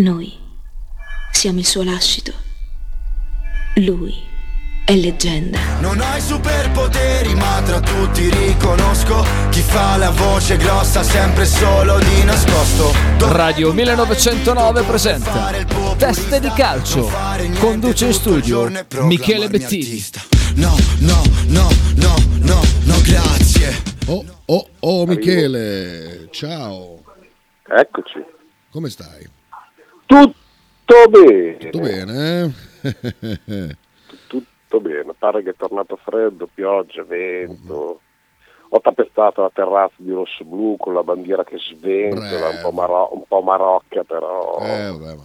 Noi siamo il suo lascito. Lui è leggenda. Non hai superpoteri, ma tra tutti riconosco chi fa la voce grossa sempre solo di nascosto. Radio 1909 presenta Teste di calcio. Conduce in studio Michele Bettini. No, no, no, no, no, no, grazie. Oh, oh, oh, Michele, ciao. Eccoci. Come stai? Tutto bene. Tutto bene? eh? Tutto bene. Pare che è tornato freddo, pioggia, vento. Ho tappezzato la terrazza di rosso blu con la bandiera che sventola, un po', maro- un po' marocca però. eh, vabbè, ma...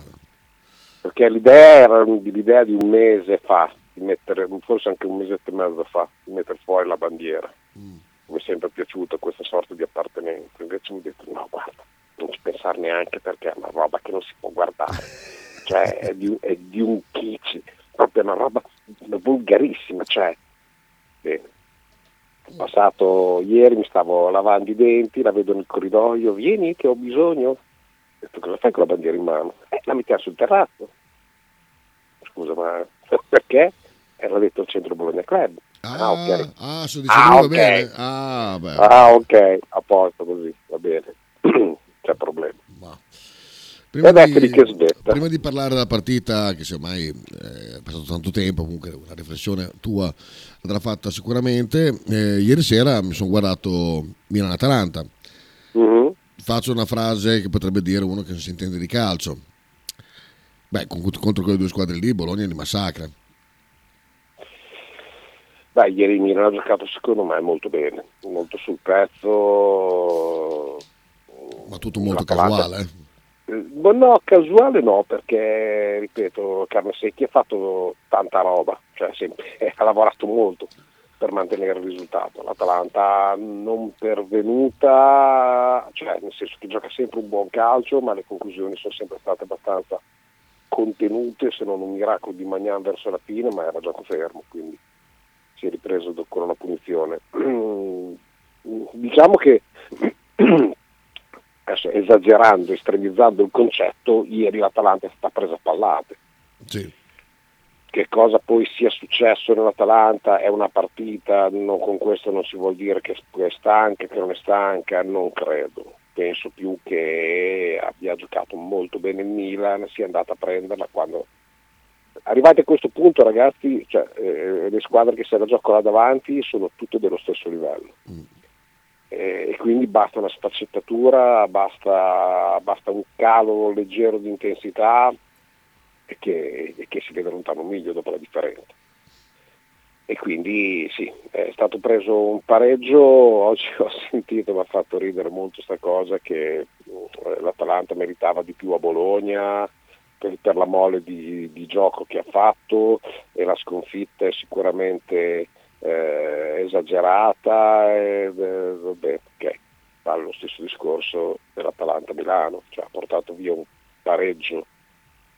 Perché l'idea era l'idea di un mese fa, di mettere, forse anche un mesetto e mezzo fa, di mettere fuori la bandiera. Mm. Mi è sempre piaciuta questa sorta di appartenenza. Invece mi ho detto no, guarda, non ci pensare neanche perché è una roba che non si può guardare. Cioè, è di, è di un kitsch, proprio una roba volgarissima. Cioè, bene. Passato ieri, mi stavo lavando i denti, la vedo nel corridoio, vieni che ho bisogno. Ho detto cosa fai con la bandiera in mano? Eh, la mettiamo sul terrazzo. Scusa, ma perché? Era detto il centro Bologna Club. Ah, ok. ah, dicendo Ah, va ok. bene. Ah. Ah, ok, a posto così, va bene. C'è problema. ma- Prima di prima di parlare della partita, che se ormai eh, è passato tanto tempo, comunque una riflessione tua andrà fatta sicuramente. eh, ieri sera mi sono guardato Milan-Atalanta. Mhm. Faccio una frase che potrebbe dire uno che non si intende di calcio. Beh, con- contro quelle due squadre lì, Bologna li massacra. Beh, ieri Milan ha giocato secondo me molto bene, molto sul pezzo. Ma tutto molto casuale. eh. Eh, no, casuale no, perché ripeto, Carnesecchi ha fatto tanta roba, cioè sempre, ha lavorato molto per mantenere il risultato. L'Atalanta non pervenuta, cioè nel senso che gioca sempre un buon calcio, ma le conclusioni sono sempre state abbastanza contenute, se non un miracolo di Magnan verso la fine, ma era gioco fermo, quindi si è ripreso con una punizione. diciamo che adesso esagerando, estremizzando il concetto, ieri l'Atalanta è stata presa a pallate. Sì. Che cosa poi sia successo nell'Atalanta è una partita, non- con questo non si vuol dire che è stanca, che non è stanca, non credo. Penso più che abbia giocato molto bene il Milan, sia andata a prenderla quando... Arrivati a questo punto ragazzi, cioè, eh, le squadre che se la giocano là davanti sono tutte dello stesso livello. Eh, e quindi basta una sfaccettatura, basta, basta un calo leggero di intensità e che, e che si vede lontano un miglio dopo la differenza. E quindi sì, è stato preso un pareggio, oggi ho sentito, mi ha fatto ridere molto sta cosa che eh, l'Atalanta meritava di più a Bologna per, per la mole di, di gioco che ha fatto e la sconfitta è sicuramente eh, esagerata, e, eh, vabbè, ok, fa lo stesso discorso dell'Atalanta Milano, cioè ha portato via un pareggio,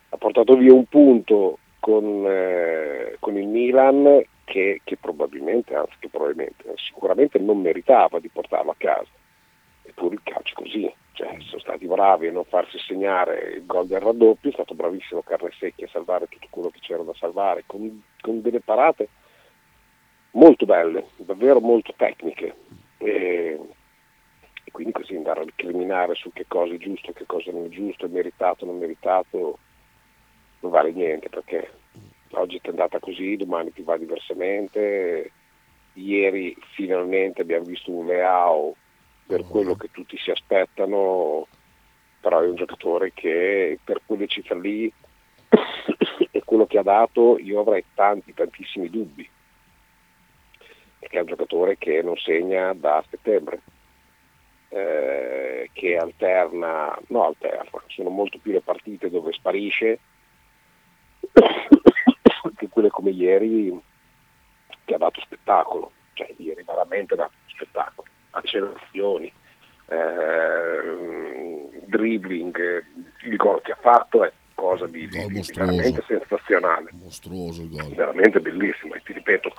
ha portato via un punto con, eh, con il Milan che, che probabilmente, anzi che probabilmente, sicuramente non meritava di portarlo a casa. Eppure il calcio è così, cioè sono stati bravi a non farsi segnare il gol del raddoppio, è stato bravissimo Carnesecchi a salvare tutto quello che c'era da salvare, con, con delle parate molto belle, davvero molto tecniche. E, e quindi così andare a recriminare su che cosa è giusto, che cosa non è giusto, è meritato, non meritato, non vale niente perché oggi è andata così, domani ti va diversamente. Ieri finalmente abbiamo visto un Leao per quello che tutti si aspettano, però è un giocatore che per quelle cifre lì e quello che ha dato io avrei tanti tantissimi dubbi perché è un giocatore che non segna da settembre, eh, che alterna, no alterna, sono molto più le partite dove sparisce che quelle come ieri che ha dato spettacolo, cioè ieri veramente ha dato spettacolo, accelerazioni, eh, dribbling, il gol che ha fatto è cosa di, di- di veramente sensazionale Mostruoso il gol. veramente bellissimo e ti ripeto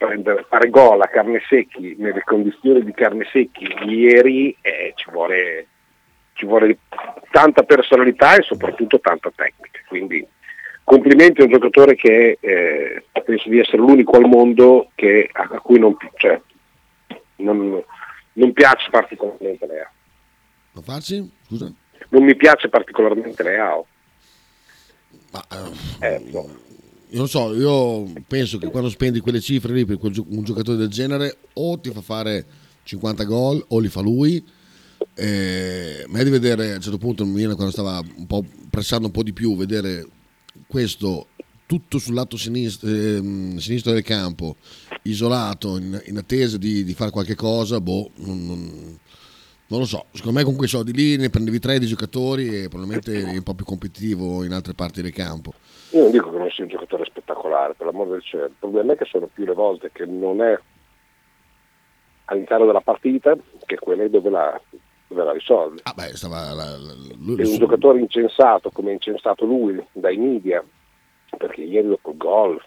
prendere, fare gol a carne secchi nelle condizioni di carne secchi ieri eh, ci vuole ci vuole tanta personalità e soprattutto tanta tecnica. Quindi complimenti a un giocatore che eh, penso di essere l'unico al mondo che, a, cui non, cioè, non, non piace particolarmente Leao. Non facci? Scusa? Non mi piace particolarmente Leao. Ma, eh, eh, no. Non so, io penso che quando spendi quelle cifre lì per un giocatore del genere o ti fa fare 50 gol o li fa lui. Eh, ma è di vedere a un certo punto il Milan quando stava un po' pressando un po' di più, vedere questo tutto sul lato sinistro, eh, sinistro del campo, isolato, in, in attesa di, di, fare qualche cosa, boh, non, non, non, lo so. Secondo me con quei soldi lì ne prendevi tre di giocatori e probabilmente eri un po' più competitivo in altre parti del campo. Io non dico che non sia un giocatore spettacolare, per l'amor del cielo. Il problema è che sono più le volte che non è all'interno della partita che quelle dove la, dove la risolve. Ah beh, stava la, la, lui, è un giocatore incensato come è incensato lui dai media perché ieri dopo il gol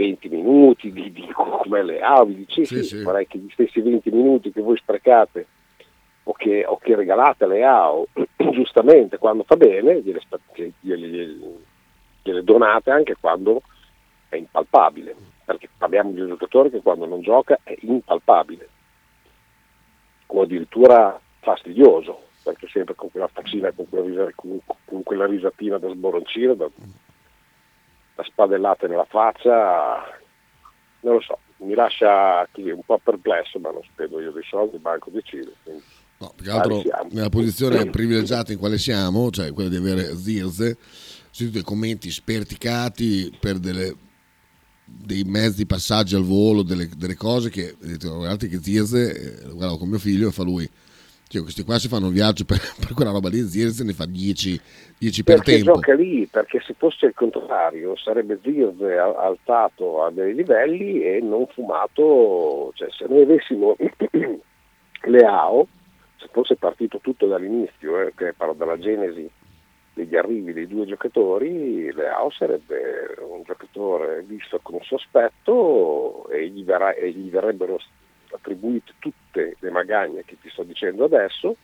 20 minuti vi dico come le dici sì, sì, sì, vorrei che gli stessi 20 minuti che voi sprecate o che, o che regalate alle AO giustamente quando fa bene gliele, gliele, gliele donate anche quando è impalpabile. Perché parliamo di un giocatore che quando non gioca è impalpabile. O addirittura fastidioso perché sempre con quella faccina, con quella, con, con quella risatina da sboroncino, da, da spadellate nella faccia, non lo so, mi lascia un po' perplesso, ma non spendo io dei soldi, il banco decide. Quindi. No, più che altro nella posizione privilegiata in quale siamo, cioè quella di avere Zirze, sentito dei commenti sperticati per delle, dei mezzi passaggi al volo, delle, delle cose che, guardate che Zirze, eh, lo guardavo con mio figlio e fa lui, cioè, questi qua si fanno un viaggio per, per quella roba lì, Zirze ne fa 10, 10 per perché tempo. gioca lì, perché se fosse il contrario sarebbe Zirze alzato a dei livelli e non fumato, cioè se noi avessimo Leao, se fosse partito tutto dall'inizio, eh, che parlo dalla genesi degli arrivi dei due giocatori, Leao sarebbe un giocatore visto con sospetto e gli, verrà, e gli verrebbero attribuite tutte le magagne che ti sto dicendo adesso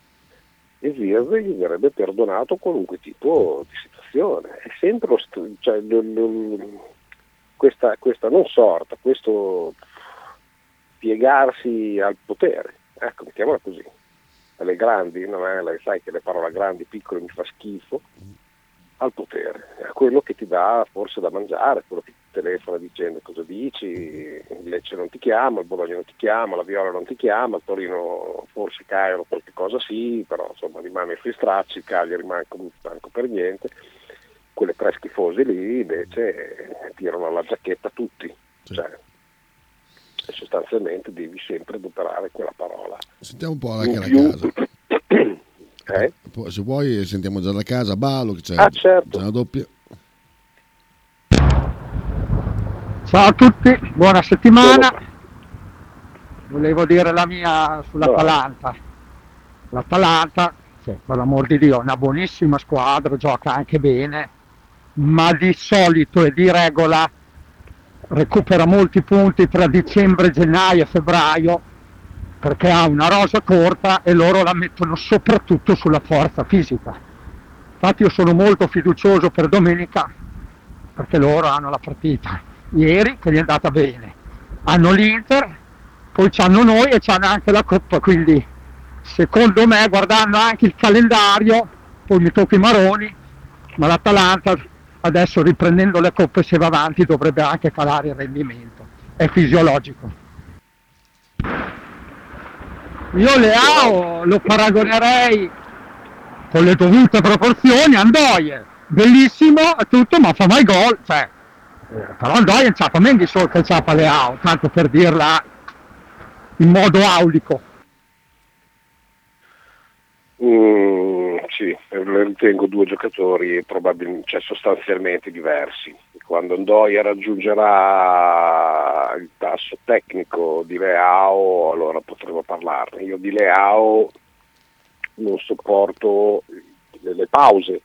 e Zirze gli verrebbe perdonato qualunque tipo di situazione. È sempre lo, cioè, l, l, questa, questa, non sorta, questo piegarsi al potere, ecco, mettiamola così. Alle grandi, non è, lei sai che le parole grandi, piccole mi fa schifo, al potere, a quello che ti dà forse da mangiare, quello che ti telefona dicendo cosa dici, Lecce non ti chiama, il Bologna non ti chiama, la Viola non ti chiama, il Torino forse Cairo qualche cosa sì, però insomma rimane sui stracci, Cagliari manco, manco per niente, quelle tre schifose lì invece tirano la giacchetta tutti, sì. cioè, sostanzialmente devi sempre adoperare quella parola. Sentiamo un po' anche la casa. Eh? Se vuoi sentiamo già da casa, Balo, che c'è, ah, certo. c'è una doppia. Ciao a tutti, buona settimana. Volevo dire la mia sull'Atalanta. L'Atalanta, cioè, per l'amor di Dio, è una buonissima squadra, gioca anche bene, ma di solito e di regola recupera molti punti tra dicembre, gennaio e febbraio perché ha una rosa corta e loro la mettono soprattutto sulla forza fisica. Infatti io sono molto fiducioso per domenica perché loro hanno la partita ieri che gli è andata bene, hanno l'Inter, poi hanno noi e hanno anche la Coppa, quindi secondo me guardando anche il calendario, poi mi tocco i maroni, ma l'Atalanta adesso riprendendo le coppe se va avanti dovrebbe anche calare il rendimento, è fisiologico. Io Leao lo paragonerei con le dovute proporzioni Andoie, bellissimo tutto, ma fa mai gol, cioè, però Andoie non c'ha meno di solo che c'ha Leao, tanto per dirla in modo aulico. Mm, sì, ritengo due giocatori probabilmente, cioè sostanzialmente diversi. Quando Ndoia raggiungerà il tasso tecnico di Leao, allora potremo parlarne. Io di Leao non sopporto le pause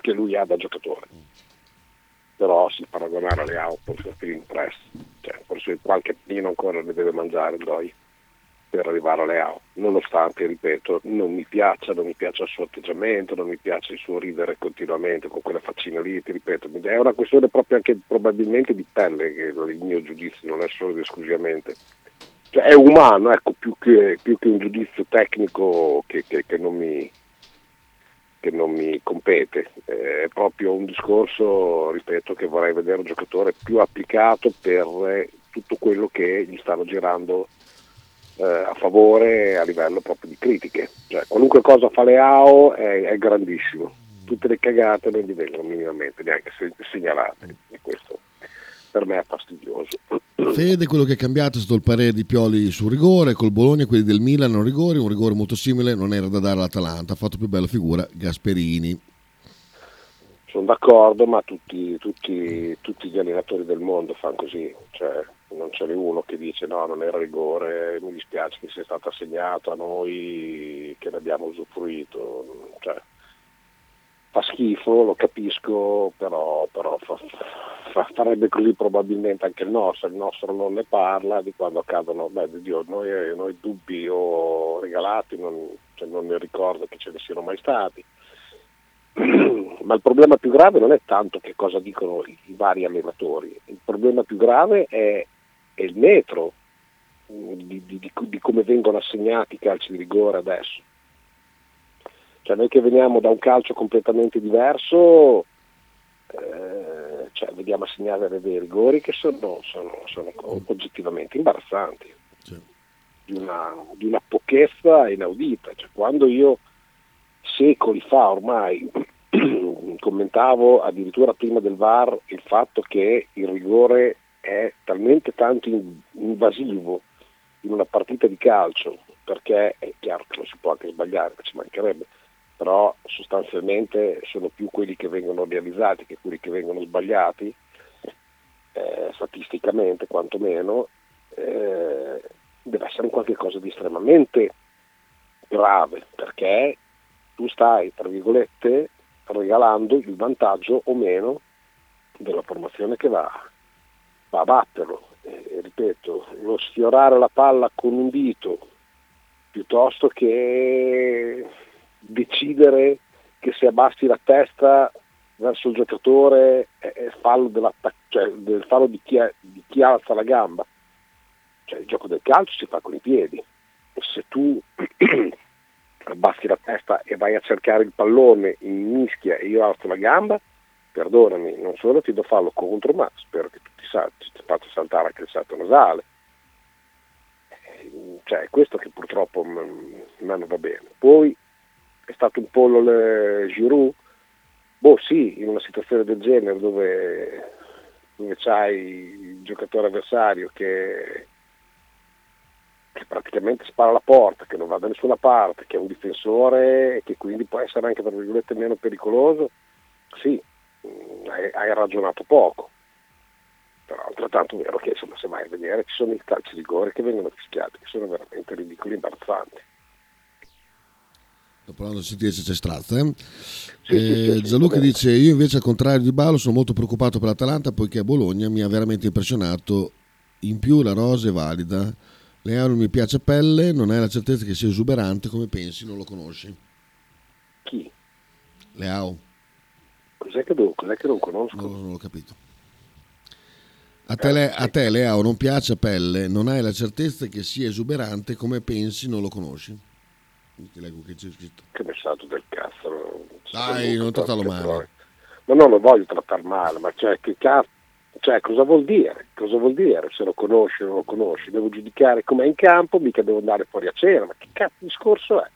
che lui ha da giocatore. Però si paragonare a Leao forse è più impresso, cioè, forse qualche pino ancora ne deve mangiare Ndoia. per arrivare alle AO, nonostante, ripeto, non mi piaccia, non mi piace il suo atteggiamento, non mi piace il suo ridere continuamente con quelle faccine lì, ti ripeto, è una questione proprio anche probabilmente di pelle che il mio giudizio non è solo ed esclusivamente. Cioè, è umano, ecco, più che, più che un giudizio tecnico che, che, che non mi, che non mi compete, è proprio un discorso, ripeto, che vorrei vedere un giocatore più applicato per tutto quello che gli stanno girando eh, a favore a livello proprio di critiche. Cioè, qualunque cosa fa Leao è, è grandissimo, tutte le cagate non gli vengono minimamente neanche segnalate e questo per me è fastidioso. Fede, quello che è cambiato è stato il parere di Pioli sul rigore, col Bologna quelli del Milan hanno rigori, un rigore molto simile non era da dare all'Atalanta, ha fatto più bella figura Gasperini. Sono d'accordo, ma tutti, tutti, tutti gli allenatori del mondo fanno così, cioè, non ce n'è uno che dice no, non era rigore, mi dispiace che sia stato assegnato a noi che ne abbiamo usufruito. Cioè, fa schifo, lo capisco, però, però fa, fa, farebbe così probabilmente anche il nostro, il nostro non ne parla di quando accadono, beh Dio, noi, noi dubbi o regalati non, cioè non ne ricordo che ce ne siano mai stati. Ma il problema più grave non è tanto che cosa dicono i, i vari allenatori, il problema più grave è, è il metro di, di, di, di come vengono assegnati i calci di rigore adesso cioè noi che veniamo da un calcio completamente diverso, eh, cioè vediamo assegnare dei rigori che sono, sono, sono oggettivamente imbarazzanti, sì. di, una, di, una, pochezza inaudita. Cioè, quando io secoli fa ormai commentavo addirittura prima del VAR il fatto che il rigore è talmente tanto invasivo in una partita di calcio, perché è chiaro che lo si può anche sbagliare, ci mancherebbe, però sostanzialmente sono più quelli che vengono realizzati che quelli che vengono sbagliati, eh, statisticamente quantomeno, eh, deve essere un qualche cosa di estremamente grave, perché tu stai, tra virgolette, regalando il vantaggio o meno della formazione che va, va a batterlo. E, ripeto, lo sfiorare la palla con un dito piuttosto che decidere che se abbassi la testa verso il giocatore è fallo, cioè, del fallo di, chi è, di chi alza la gamba. Cioè, il gioco del calcio si fa con i piedi. Se tu abbassi la testa e vai a cercare il pallone in mischia e io alzo la gamba, perdonami, non solo ti do fallo contro, ma spero che tu ti, sal- ti faccia saltare anche il salto nasale. Cioè, è questo che purtroppo non va bene. Poi è stato un po' il Giroud? Boh sì, in una situazione del genere dove, dove c'hai il giocatore avversario che, che praticamente spara la porta, che non va da nessuna parte, che è un difensore e che quindi può essere anche tra virgolette meno pericoloso, sì, mm, hai, hai ragionato poco. Però altrettanto è vero che insomma, se vai a vedere ci sono i calci di rigore che vengono fischiati, che sono veramente ridicoli e imbarazzanti. Sto parlando di sentirsi c'è Strazza. Eh? Eh, Gianluca dice: Io invece, al contrario di Balo, sono molto preoccupato per l'Atalanta poiché a Bologna mi ha veramente impressionato. In più, la rosa è valida. Leao non mi piace pelle, non hai la certezza che sia esuberante come pensi, non lo conosci. Chi? Leao. Cos'è che, devo, cos'è che non conosco? No, non l'ho capito. A te, le, a te, Leao non piace pelle, non hai la certezza che sia esuberante come pensi, non lo conosci. Ti leggo che c'è scritto. Che messaggio del cazzo. Dai, non trattarlo male. Ma non lo voglio trattare male, ma cioè, che cazzo, cioè, cosa vuol dire? Cosa vuol dire se lo conosci o non lo conosci? Devo giudicare com'è in campo, mica devo andare fuori a cena, ma che cazzo di discorso è?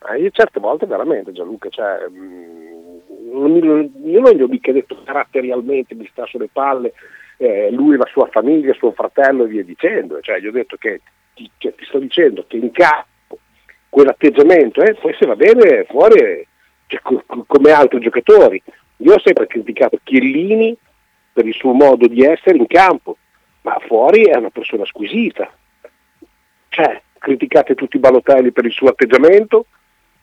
Ma io certe volte veramente Gianluca, cioè, mm, io non gli ho mica detto caratterialmente mi sta sulle palle, eh, lui, la sua famiglia, suo fratello e via dicendo, cioè gli ho detto che ti, cioè, ti sto dicendo che in campo quell'atteggiamento eh? poi se va bene fuori cioè, come altri giocatori. Io ho sempre criticato Chiellini per il suo modo di essere in campo, ma fuori è una persona squisita. Cioè, criticate tutti i Balotelli per il suo atteggiamento,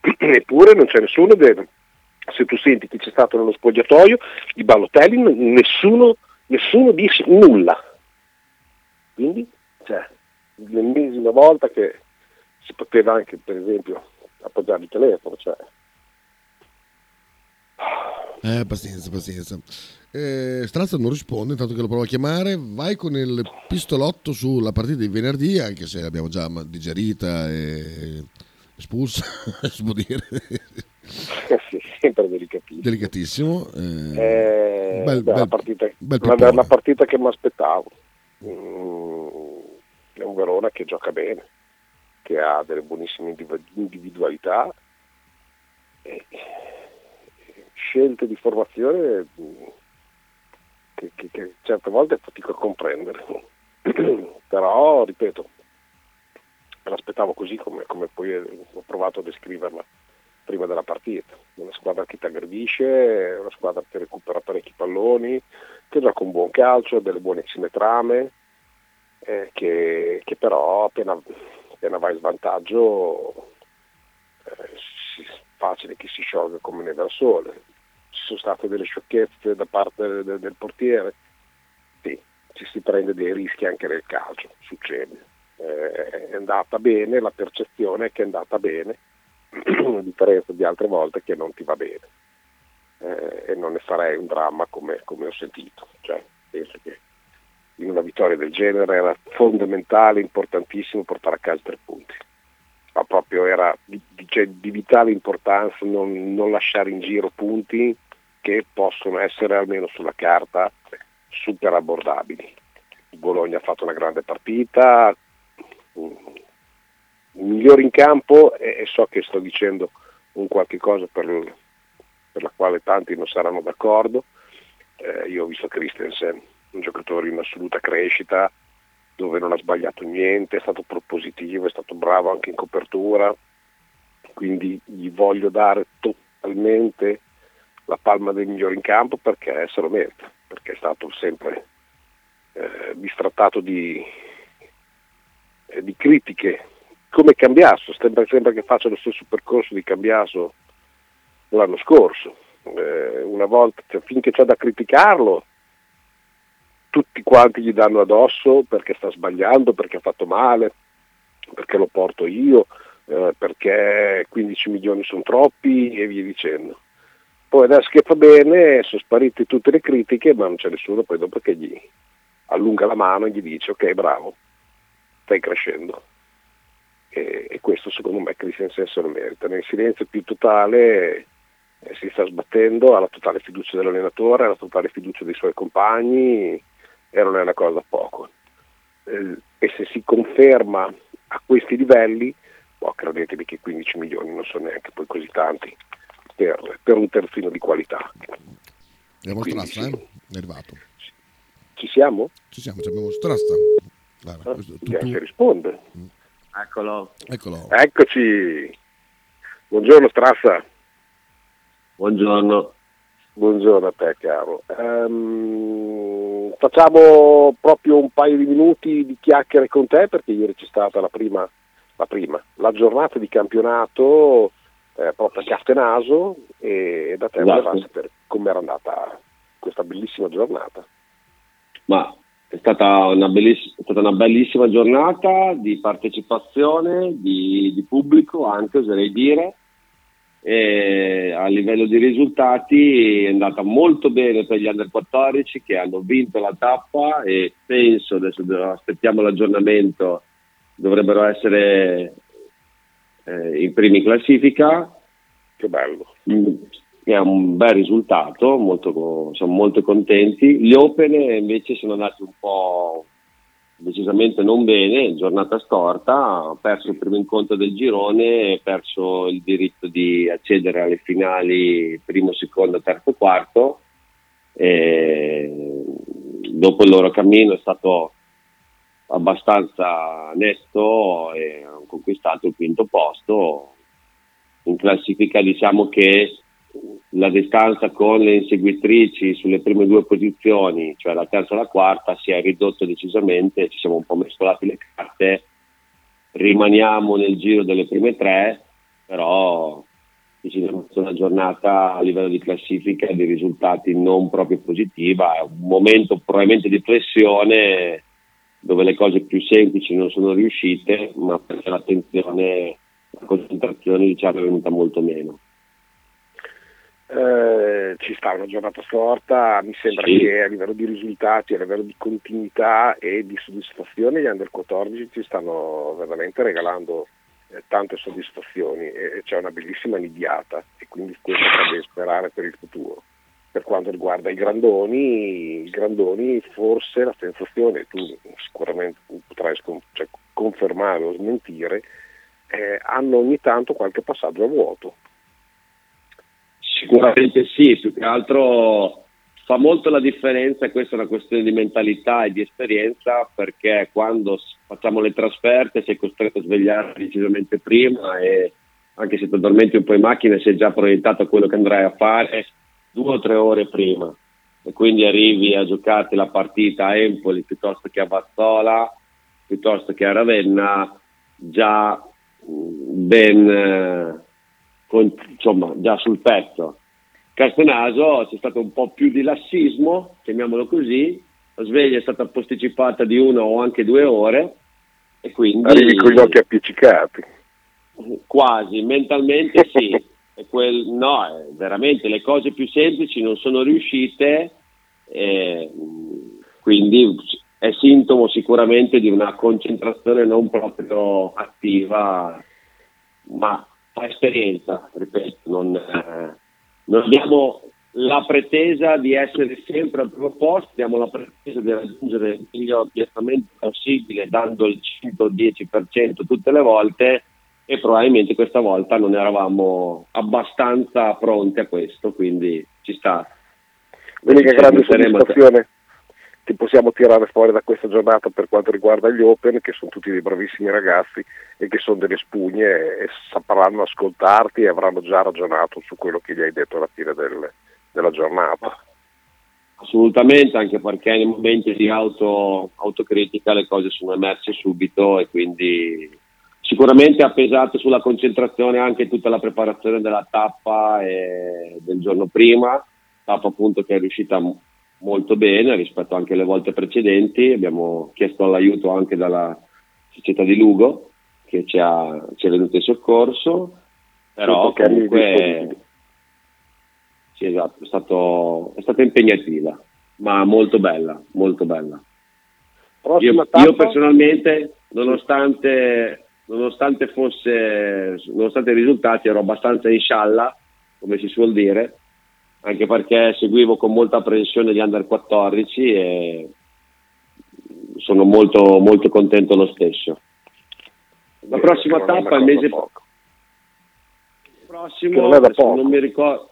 eppure non c'è nessuno, de... se tu senti che c'è stato nello spogliatoio, di Balotelli nessuno, nessuno dice nulla. Quindi, cioè, l'ennesima volta che si poteva anche per esempio appoggiare il telefono. Cioè. Eh, pazienza, pazienza. Eh, Strazza non risponde, intanto che lo provo a chiamare. Vai con il pistolotto sulla partita di venerdì, anche se l'abbiamo già digerita e espulsa, si può dire. sì, sempre delicatissimo. Delicatissimo. Eh, eh, bel, beh, bel, partita, la, una partita che mi aspettavo. Mm, è un Verona che gioca bene, che ha delle buonissime individualità. E, scelte di formazione che, che, che certe volte fatico a comprendere. Però, ripeto, l'aspettavo così come, come, poi ho provato a descriverla prima della partita. Una squadra che ti aggredisce, una squadra che recupera parecchi palloni, che gioca un buon calcio, delle buonissime trame, eh, che, che, però appena, appena vai in svantaggio eh, è facile che si sciolga come neve al sole ci sono state delle sciocchezze da parte del, del portiere, sì, ci si prende dei rischi anche nel calcio, succede. Eh, è andata bene, la percezione è che è andata bene, a differenza di altre volte che non ti va bene. Eh, e non ne farei un dramma come, come ho sentito. Cioè, penso che in una vittoria del genere era fondamentale, importantissimo portare a casa tre punti. Ma proprio era di, di, cioè, di vitale importanza non, non, lasciare in giro punti che possono essere almeno sulla carta super abbordabili. Il Bologna ha fatto una grande partita, migliore in campo e, e, so che sto dicendo un qualche cosa per, per la quale tanti non saranno d'accordo. Eh, io ho visto Christensen, un giocatore in assoluta crescita, dove non ha sbagliato niente, è stato propositivo, è stato bravo anche in copertura, quindi gli voglio dare totalmente la palma del migliore in campo perché se lo merita, perché è stato sempre eh, distrattato di, eh, di, critiche, come Cambiasso, sembra, sembra che faccia lo stesso percorso di Cambiasso l'anno scorso. Eh, una volta, cioè, finché c'è da criticarlo, tutti quanti gli danno addosso perché sta sbagliando, perché ha fatto male, perché lo porto io, eh, perché 15 milioni sono troppi e via dicendo. Poi adesso che fa bene sono sparite tutte le critiche, ma non c'è nessuno poi dopo che gli allunga la mano e gli dice ok bravo, stai crescendo. E, e questo secondo me Christian se lo merita. Nel silenzio più totale eh, si sta sbattendo, ha la totale fiducia dell'allenatore, ha la totale fiducia dei suoi compagni e non è una cosa poco. Eh, e se si conferma a questi livelli, boh, credetemi che 15 milioni non sono neanche poi così tanti per, per un terzino di qualità. Abbiamo Strassa, eh? È arrivato. Ci siamo? Ci siamo, abbiamo Strassa. Guarda, ah, questo, tu, tu. risponde. Mm. Eccolo. Eccolo. Eccoci. Buongiorno Strassa. Buongiorno. Buongiorno a te caro. Um, facciamo proprio un paio di minuti di chiacchiere con te perché ieri c'è stata la prima, la, prima, la giornata di campionato eh, proprio a Castenaso e, da te esatto. volevamo sapere come era andata questa bellissima giornata. Ma è stata una, belliss- è stata una bellissima giornata di partecipazione, di, di pubblico anche oserei dire. E a livello di risultati è andata molto bene per gli under 14 che hanno vinto la tappa e penso, adesso aspettiamo l'aggiornamento, dovrebbero essere eh, in primi classifica. Che bello. Mm, è un bel risultato, molto, sono molto contenti. Gli Open invece sono andati un po' decisamente non bene, giornata storta, ha perso il primo incontro del girone, ha perso il diritto di accedere alle finali primo, secondo, terzo, quarto. E dopo il loro cammino è stato abbastanza nesto e hanno conquistato il quinto posto. In classifica diciamo che la distanza con le inseguitrici sulle prime due posizioni, cioè la terza e la quarta, si è ridotto decisamente, ci siamo un po' mescolati le carte, rimaniamo nel giro delle prime tre, però diciamo, una giornata a livello di classifica di risultati non proprio positiva, è un momento probabilmente di flessione dove le cose più semplici non sono riuscite, ma perché l'attenzione, la concentrazione diciamo, è venuta molto meno. Eh, ci sta una giornata storta, mi sembra sì. che a livello di risultati, a livello di continuità e di soddisfazione gli Under 14 ci stanno veramente regalando eh, tante soddisfazioni e c'è una bellissima nidiata e quindi questo fa sperare per il futuro. Per quanto riguarda i grandoni, i grandoni forse la sensazione, tu sicuramente potrai scon- cioè, confermare o smentire, eh, hanno ogni tanto qualche passaggio a vuoto Sicuramente sì, più che altro fa molto la differenza questa è una questione di mentalità e di esperienza perché quando facciamo le trasferte sei costretto a svegliare decisamente prima e anche se ti addormenti un po' in macchina sei già proiettato a quello che andrai a fare due o tre ore prima. E quindi arrivi a giocarti la partita a Empoli piuttosto che a Bazzola piuttosto che a Ravenna già ben eh, con, insomma, già sul pezzo. Castenaso c'è stato un po' più di lassismo, chiamiamolo così, la sveglia è stata posticipata di una o anche due ore e quindi... Arrivi con gli occhi appiccicati. Quasi, mentalmente sì. quel, no, veramente le cose più semplici non sono riuscite, eh, quindi è sintomo sicuramente di una concentrazione non proprio attiva, ma fa esperienza, ripeto, non, eh, non, abbiamo la pretesa di essere sempre al primo posto, abbiamo la pretesa di raggiungere il miglior piazzamento possibile dando il 110% tutte le volte e probabilmente questa volta non eravamo abbastanza pronti a questo, quindi ci sta. L'unica grande soddisfazione che possiamo tirare fuori da questa giornata per quanto riguarda gli Open, che sono tutti dei bravissimi ragazzi e che sono delle spugne e sapranno ascoltarti e avranno già ragionato su quello che gli hai detto alla fine del, della giornata. Assolutamente, anche perché nei momenti di auto, autocritica le cose sono emerse subito e quindi sicuramente ha pesato sulla concentrazione anche tutta la preparazione della tappa del giorno prima, tappa appunto che è riuscita molto bene rispetto anche alle volte precedenti. Abbiamo chiesto l'aiuto anche dalla società di Lugo che ci ha, ci è venuto in soccorso, però comunque sì, esatto, è, stato, è stata impegnativa, ma molto bella, molto bella. Io, io, personalmente, nonostante, nonostante, fosse, nonostante i risultati, ero abbastanza in scialla, come si suol dire, anche perché seguivo con molta apprensione gli under 14 e sono molto, molto contento lo stesso. La prossima tappa è il mese poco. prossimo, non, non mi ricordo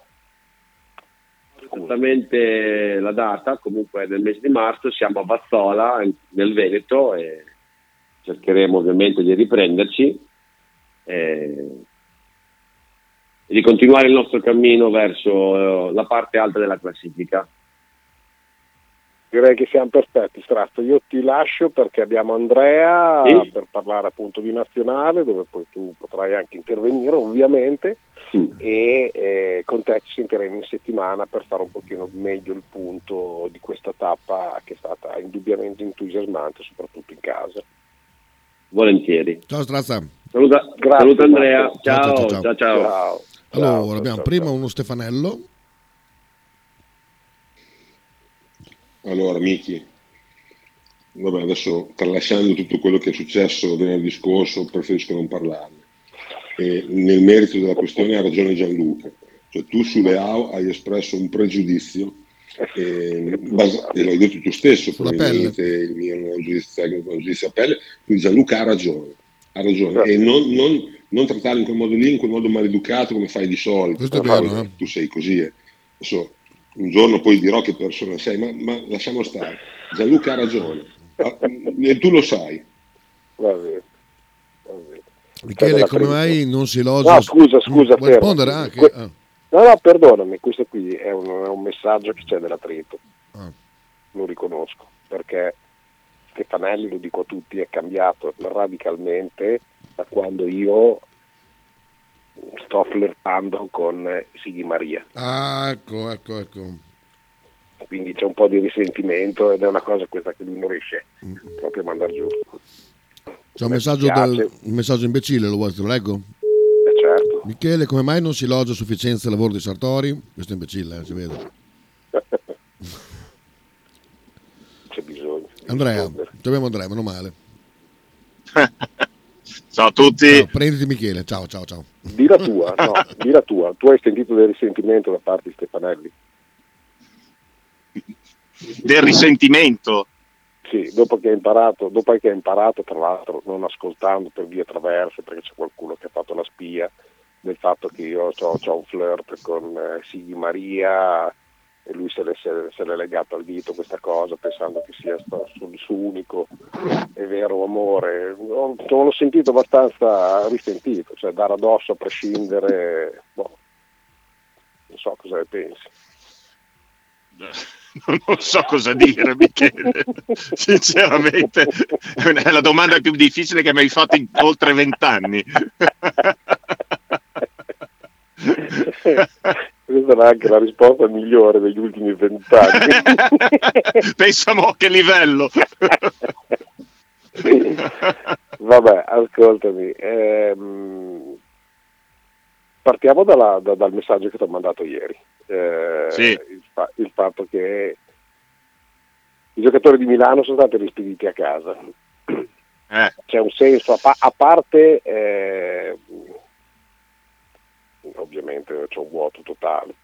esattamente la data, comunque nel mese di marzo siamo a Bazzola nel Veneto e cercheremo ovviamente di riprenderci. E e di continuare il nostro cammino verso eh, la parte alta della classifica. Direi che siamo perfetti, Strazzo. Io ti lascio perché abbiamo Andrea sì. per parlare appunto di nazionale, dove poi tu potrai anche intervenire ovviamente, sì. e eh, con te ci sentiremo in settimana per fare un pochino meglio il punto di questa tappa che è stata indubbiamente entusiasmante, soprattutto in casa. Volentieri. Ciao Strazza. Saluta, saluta Andrea. Ciao ciao ciao. ciao. ciao. ciao. Allora, ciao, abbiamo ciao, prima ciao. uno Stefanello. Allora, Miki, vabbè, adesso tralasciando tutto quello che è successo venerdì scorso, preferisco non parlarne. E nel merito della questione ha ragione Gianluca, cioè tu sulle AO hai espresso un pregiudizio e, basa- e l'hai detto tu stesso, probabilmente il mio giudizio tecnico, un giudizio a pelle, quindi Gianluca ha ragione, ha ragione e non, non non trattarlo in quel modo lì, in quel modo maleducato come fai di solito. Questo è vero, eh? Tu sei così. Eh. Adesso, un giorno poi dirò che persona sei, ma, ma lasciamo stare. Gianluca ha ragione, ah, e tu lo sai. Va bene. Michele, come mai non si elogia? No, scusa, scusa. Vuoi rispondere anche? Que- ah. No, no, perdonami, questo qui è un, è un messaggio che c'è dell'attrito. Ah. Lo riconosco, perché Stefanelli, lo dico a tutti, è cambiato radicalmente da quando io sto flirtando con Sighi Maria. Ah, ecco, ecco, ecco. quindi c'è un po' di risentimento ed è una cosa questa che lui non riesce proprio a mandare giù. C'è un messaggio, del, un messaggio imbecille, lo vuoi, te lo leggo? Eh certo. Michele, come mai non si elogia a sufficienza il lavoro di Sartori? Questo è imbecille, eh, si vede. Andrea, ci abbiamo Andrea, meno male. ciao a tutti. Ciao, prenditi Michele, ciao ciao ciao. Di la tua, no, di la tua. Tu hai sentito del risentimento da parte di Stefanelli? Del risentimento? Sì, dopo che hai imparato, dopo che hai imparato, tra l'altro, non ascoltando per vie traverse, perché c'è qualcuno che ha fatto la spia del fatto che io ho, un flirt con eh, Sighi Maria e lui se l'è, se l'è, legato al dito questa cosa pensando che sia il suo unico e vero amore. Non, non l'ho sentito abbastanza risentito, cioè dare addosso a prescindere, boh, non so cosa ne pensi. non so cosa dire, Michele. Sinceramente, è la domanda più difficile che mi hai fatto in oltre vent'anni. Questa era anche la risposta migliore degli ultimi vent'anni. Pensiamo a che livello. Vabbè, ascoltami. Ehm, partiamo dalla, da, dal messaggio che ti ho mandato ieri. Eh, sì. il, fa, il, fatto che i giocatori di Milano sono stati rispediti a casa. Eh. C'è un senso, a, pa- a parte eh, ovviamente c'è un vuoto totale.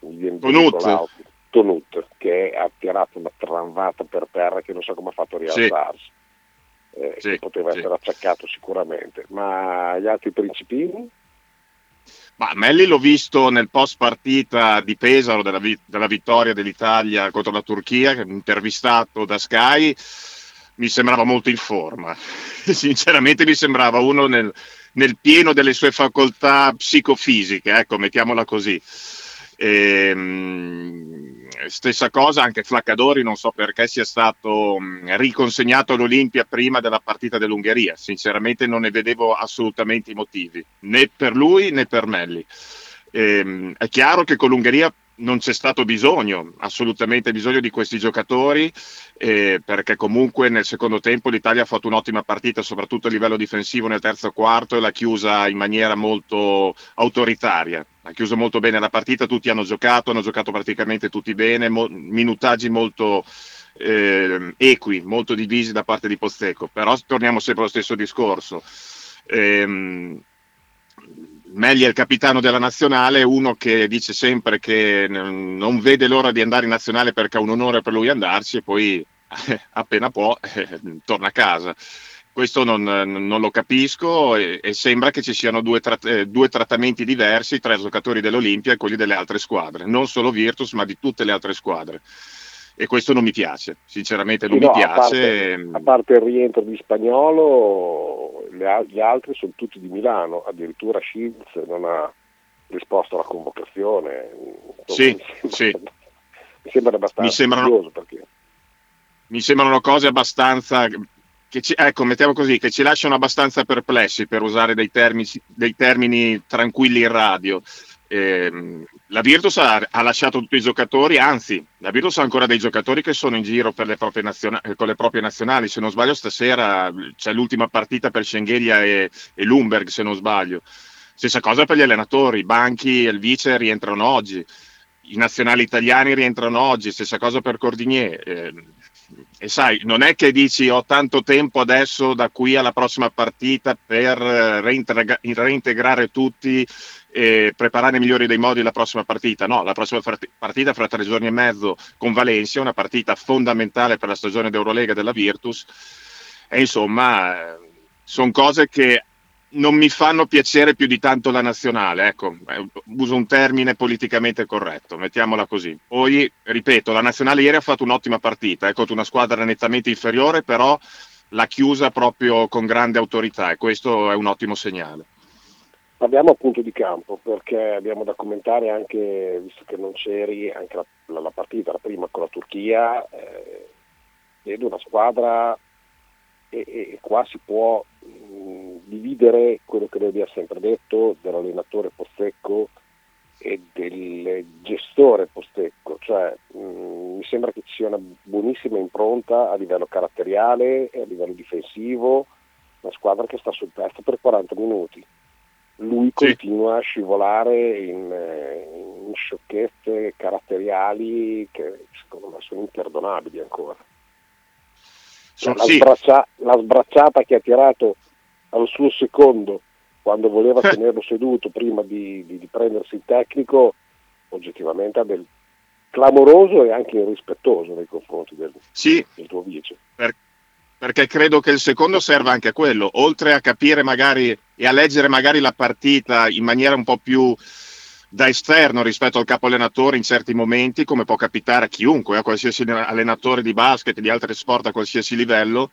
Tonut. Tonut che ha tirato una tramvata per terra che non so come ha fatto a rialzarsi. Sì. Eh, sì, poteva sì. essere acciaccato sicuramente, ma gli altri principini? Ma Melli l'ho visto nel post partita di Pesaro della, vi- della vittoria dell'Italia contro la Turchia, intervistato da Sky, mi sembrava molto in forma. Sinceramente mi sembrava uno nel, nel, pieno delle sue facoltà psicofisiche, ecco, mettiamola così. E, ehm, stessa cosa anche Flaccadori, non so perché sia stato riconsegnato all'Olimpia prima della partita dell'Ungheria. Sinceramente non ne vedevo assolutamente i motivi, né per lui né per Melli. E, ehm, è chiaro che con l'Ungheria non c'è stato bisogno, assolutamente bisogno di questi giocatori, eh, perché comunque nel secondo tempo l'Italia ha fatto un'ottima partita, soprattutto a livello difensivo nel terzo quarto e l'ha chiusa in maniera molto autoritaria. Ha chiuso molto bene la partita, tutti hanno giocato, hanno giocato praticamente tutti bene, mo- minutaggi molto eh, equi, molto divisi da parte di Pozzecco, però torniamo sempre allo stesso discorso. Ehm, Megli è il capitano della nazionale, uno che dice sempre che non vede l'ora di andare in nazionale perché è un onore per lui andarci e poi appena può torna a casa. Questo non, non lo capisco e, e, sembra che ci siano due, tra, eh, due, trattamenti diversi tra i giocatori dell'Olimpia e quelli delle altre squadre, non solo Virtus ma di tutte le altre squadre. E questo non mi piace, sinceramente non sì, mi no, piace. A parte, a parte il rientro di Spagnolo, le, gli altri sono tutti di Milano, addirittura Shields non ha risposto alla convocazione. Sì, mi sì. Mi sembra abbastanza mi sembrano, perché... mi sembrano cose abbastanza che ci, ecco, mettiamo così, che ci lasciano abbastanza perplessi per usare dei termini, dei termini tranquilli in radio. Eh, la Virtus ha, ha, lasciato tutti i giocatori, anzi, la Virtus ha ancora dei giocatori che sono in giro le naziona- con le proprie nazionali. Se non sbaglio, stasera c'è l'ultima partita per Schengelia e, e Lumberg, se non sbaglio. Stessa cosa per gli allenatori, i banchi e il vice rientrano oggi, i nazionali italiani rientrano oggi, stessa cosa per Cordinier. Eh, e sai, non è che dici ho tanto tempo adesso da qui alla prossima partita per reintegra- reintegrare tutti e preparare nei migliori dei modi la prossima partita. No, la prossima partita fra tre giorni e mezzo con Valencia, una partita fondamentale per la stagione d'Eurolega della Virtus. E insomma, sono cose che non mi fanno piacere più di tanto la nazionale, ecco, eh, uso un termine politicamente corretto, mettiamola così. Poi, ripeto, la nazionale ieri ha fatto un'ottima partita, ecco, una squadra nettamente inferiore, però l'ha chiusa proprio con grande autorità e questo è un ottimo segnale. Parliamo appunto di campo perché abbiamo da commentare anche, visto che non c'eri, anche la, la, la partita, la prima con la Turchia, eh, vedo una squadra e, e qua si può mh, dividere quello che lui ha sempre detto dell'allenatore Postecco e del gestore Postecco, cioè mh, mi sembra che ci sia una buonissima impronta a livello caratteriale e a livello difensivo, una squadra che sta sul pezzo per 40 minuti. Lui sì. continua a scivolare in, eh, in sciocchezze caratteriali che secondo me sono imperdonabili ancora. Cioè, la, sbraccia- la sbracciata che ha tirato al suo secondo quando voleva tenerlo seduto prima di, di, di, prendersi il tecnico, oggettivamente ha del clamoroso e anche irrispettoso nei confronti del, sì, del tuo vice. Per, perché credo che il secondo serva anche a quello, oltre a capire magari e a leggere magari la partita in maniera un po' più da esterno rispetto al capo allenatore in certi momenti, come può capitare a chiunque, a qualsiasi allenatore di basket, di altri sport a qualsiasi livello,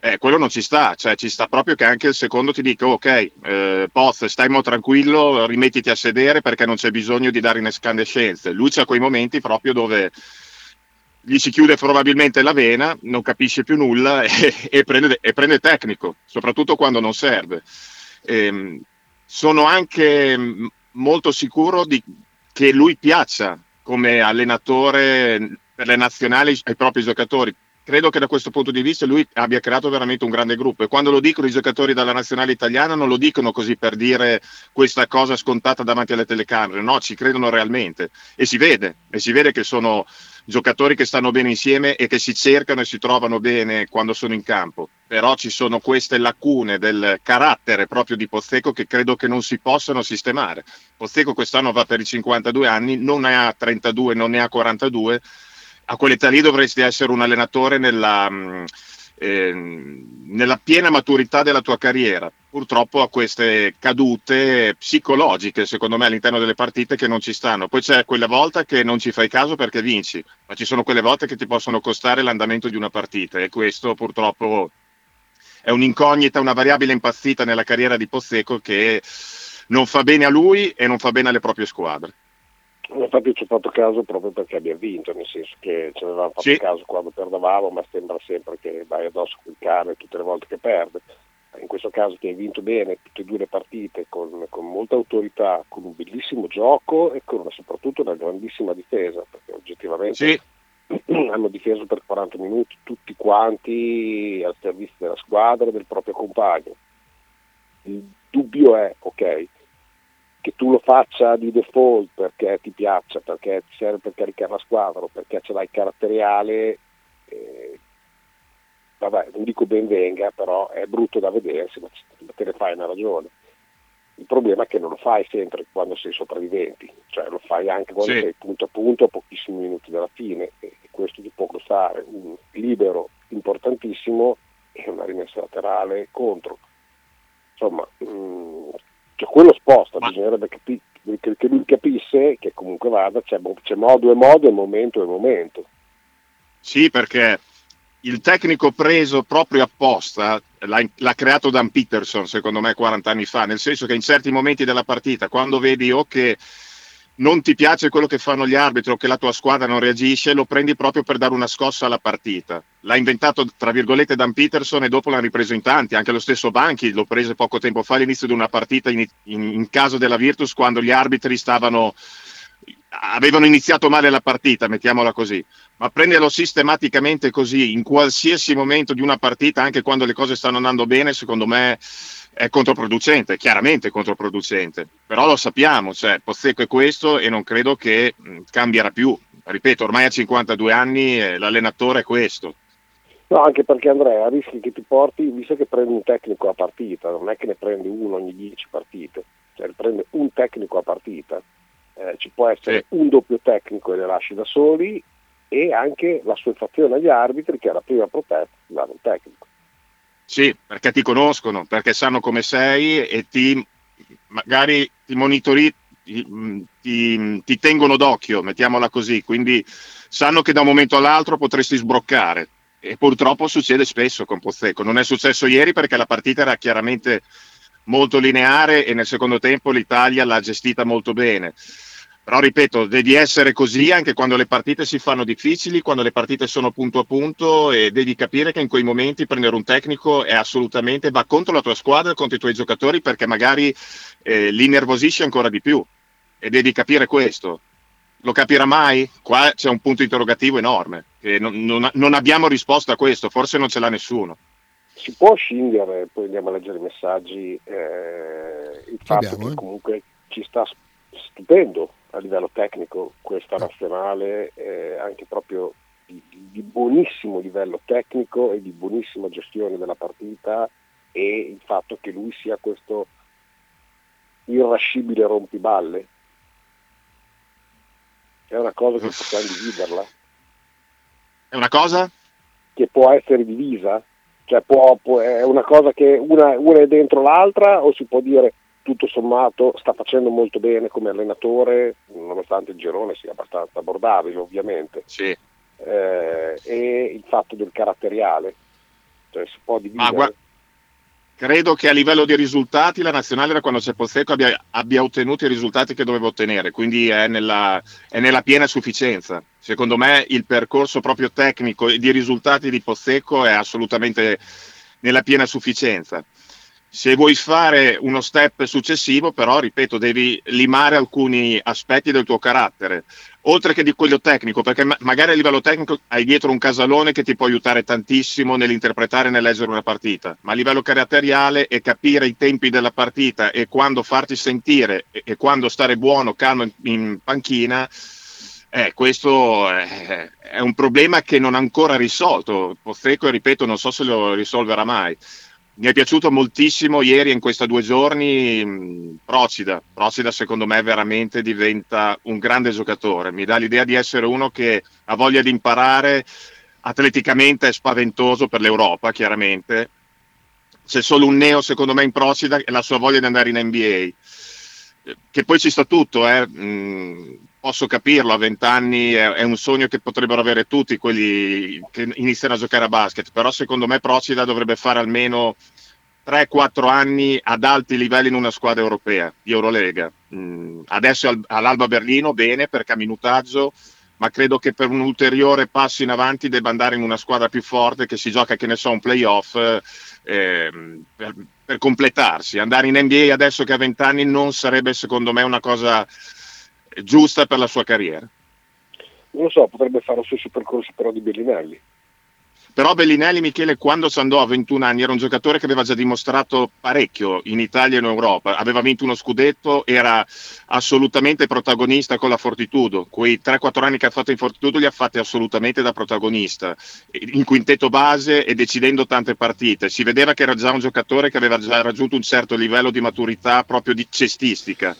eh, quello non ci sta, cioè ci sta proprio che anche il secondo ti dica ok, eh, Poz, stai mo tranquillo, rimettiti a sedere perché non c'è bisogno di dare incandescenze. Lui c'ha quei momenti proprio dove gli si chiude probabilmente la vena, non capisce più nulla e, e, prende, e prende, tecnico, soprattutto quando non serve. E, ehm, sono anche molto sicuro di, che lui piaccia come allenatore per le nazionali ai propri giocatori. Credo che da questo punto di vista lui abbia creato veramente un grande gruppo e quando lo dicono i giocatori della nazionale italiana non lo dicono così per dire questa cosa scontata davanti alle telecamere, no, ci credono realmente e si vede, e si vede che sono giocatori che stanno bene insieme e che si cercano e si trovano bene quando sono in campo. Però ci sono queste lacune del carattere proprio di Pozzeco che credo che non si possano sistemare. Pozzeco quest'anno va per i 52 anni, non ne ha 32, non ne ha 42. A quell'età lì dovresti essere un allenatore nella, mm, eh, nella piena maturità della tua carriera purtroppo a queste cadute psicologiche, secondo me, all'interno delle partite che non ci stanno. Poi c'è quella volta che non ci fai caso perché vinci, ma ci sono quelle volte che ti possono costare l'andamento di una partita e questo purtroppo è un'incognita, una variabile impazzita nella carriera di Pozzeco che non fa bene a lui e non fa bene alle proprie squadre. Infatti ci ho fatto caso proprio perché abbia vinto, nel senso che ci avevamo fatto sì. caso quando perdevamo, ma sembra sempre che vai addosso quel cane tutte le volte che perde in questo caso che hai vinto bene tutte e due le partite con, con molta autorità, con un bellissimo gioco e con una, soprattutto una grandissima difesa, perché oggettivamente sì. hanno difeso per 40 minuti tutti quanti al servizio della squadra e del proprio compagno. Il dubbio è, ok, che tu lo faccia di default perché ti piaccia, perché ti serve per caricare la squadra o perché ce l'hai caratteriale, eh, vabbè, non dico ben venga, però è brutto da vedersi, ma te ne fai una ragione. Il problema è che non lo fai sempre quando sei sopravviventi, cioè lo fai anche quando sì. sei punto a punto a pochissimi minuti dalla fine e questo ti può costare un libero importantissimo e una rimessa laterale contro. Insomma, mh, mm, cioè quello sposta, Ma... bisognerebbe capi- che, lui capisse che comunque vada, c'è, c'è modo e modo e momento e momento. Sì, perché il tecnico preso proprio apposta l'ha, l'ha, creato Dan Peterson, secondo me, 40 anni fa, nel senso che in certi momenti della partita, quando vedi o che non ti piace quello che fanno gli arbitri o che la tua squadra non reagisce, lo prendi proprio per dare una scossa alla partita. L'ha inventato, tra virgolette, Dan Peterson e dopo l'hanno ripreso in tanti, anche lo stesso Banchi l'ho preso poco tempo fa all'inizio di una partita in, in, in caso della Virtus, quando gli arbitri stavano avevano iniziato male la partita, mettiamola così, ma prenderlo sistematicamente così in qualsiasi momento di una partita, anche quando le cose stanno andando bene, secondo me è controproducente, chiaramente controproducente, però lo sappiamo, cioè Pozzeco è questo e non credo che mh, cambierà più. Ripeto, ormai a 52 anni eh, l'allenatore è questo. No, anche perché Andrea rischi che ti porti, visto che prendi un tecnico a partita, non è che ne prendi uno ogni 10 partite, cioè prende un tecnico a partita eh, ci può essere sì. un doppio tecnico e le lasci da soli e anche la sua fazione agli arbitri che è la prima protetta di dare un tecnico. Sì, perché ti conoscono, perché sanno come sei e ti magari ti monitori, ti, ti, ti tengono d'occhio, mettiamola così, quindi sanno che da un momento all'altro potresti sbroccare e purtroppo succede spesso con Pozzeco. Non è successo ieri perché la partita era chiaramente molto lineare e nel secondo tempo l'Italia l'ha gestita molto bene. Però ripeto, devi essere così anche quando le partite si fanno difficili, quando le partite sono punto a punto e devi capire che in quei momenti prendere un tecnico è assolutamente va contro la tua squadra, contro i tuoi giocatori perché magari eh, li nervosisci ancora di più e devi capire questo. Lo capirà mai? Qua c'è un punto interrogativo enorme, che non, non, non abbiamo risposta a questo, forse non ce l'ha nessuno. Si può scindere, poi andiamo a leggere i messaggi, eh, il fatto Abbiamo, che eh. comunque ci sta stupendo a livello tecnico questa nazionale, eh, anche proprio di, di buonissimo livello tecnico e di buonissima gestione della partita e il fatto che lui sia questo irascibile rompiballe. È una cosa che possiamo dividerla, È una cosa? che può essere divisa, cioè può- può- è una cosa che una, una è dentro l'altra o si può dire tutto sommato sta facendo molto bene come allenatore, nonostante il girone sia abbastanza abbordabile ovviamente, Sì. Eh, e il fatto del caratteriale, cioè si può dividere. Ma gua- credo che a livello di risultati la nazionale da quando c'è Pozzecco abbia, abbia ottenuto i risultati che doveva ottenere, quindi è nella, è nella piena sufficienza. Secondo me il percorso proprio tecnico e di risultati di Pozzecco è assolutamente nella piena sufficienza. Se vuoi fare uno step successivo, però, ripeto, devi limare alcuni aspetti del tuo carattere, oltre che di quello tecnico, perché ma- magari a livello tecnico hai dietro un casalone che ti può aiutare tantissimo nell'interpretare e nel leggere una partita, ma a livello caratteriale e capire i tempi della partita e quando farti sentire e, e quando stare buono, calmo in, in panchina, eh, questo è, è un problema che non ha ancora risolto. Pozzecco, ripeto, non so se lo risolverà mai. Mi è piaciuto moltissimo ieri in questi due giorni mh, Procida. Procida secondo me veramente diventa un grande giocatore. Mi dà l'idea di essere uno che ha voglia di imparare, atleticamente è spaventoso per l'Europa chiaramente. C'è solo un neo secondo me in Procida e la sua voglia di andare in NBA. Eh, Che poi ci sta tutto, eh. Posso capirlo, a vent'anni è, è un sogno che potrebbero avere tutti quelli che iniziano a giocare a basket, però secondo me Procida dovrebbe fare almeno 3-4 anni ad alti livelli in una squadra europea di Eurolega. Mm, adesso all'Alba Berlino, bene perché ha minutaggio, ma credo che per un ulteriore passo in avanti debba andare in una squadra più forte che si gioca, che ne so, un playoff eh, per, per completarsi. Andare in NBA adesso che ha 20 anni non sarebbe secondo me una cosa giusta per la sua carriera. Non lo so, potrebbe fare lo stesso percorso però di Bellinelli. Però Bellinelli, Michele, quando si andò a 21 anni, era un giocatore che aveva già dimostrato parecchio in Italia e in Europa. Aveva vinto uno scudetto, era assolutamente protagonista con la Fortitudo. Quei 3-4 anni che ha fatto in Fortitudo li ha fatti assolutamente da protagonista, in quintetto base e decidendo tante partite. Si vedeva che era già un giocatore che aveva già raggiunto un certo livello di maturità proprio di cestistica.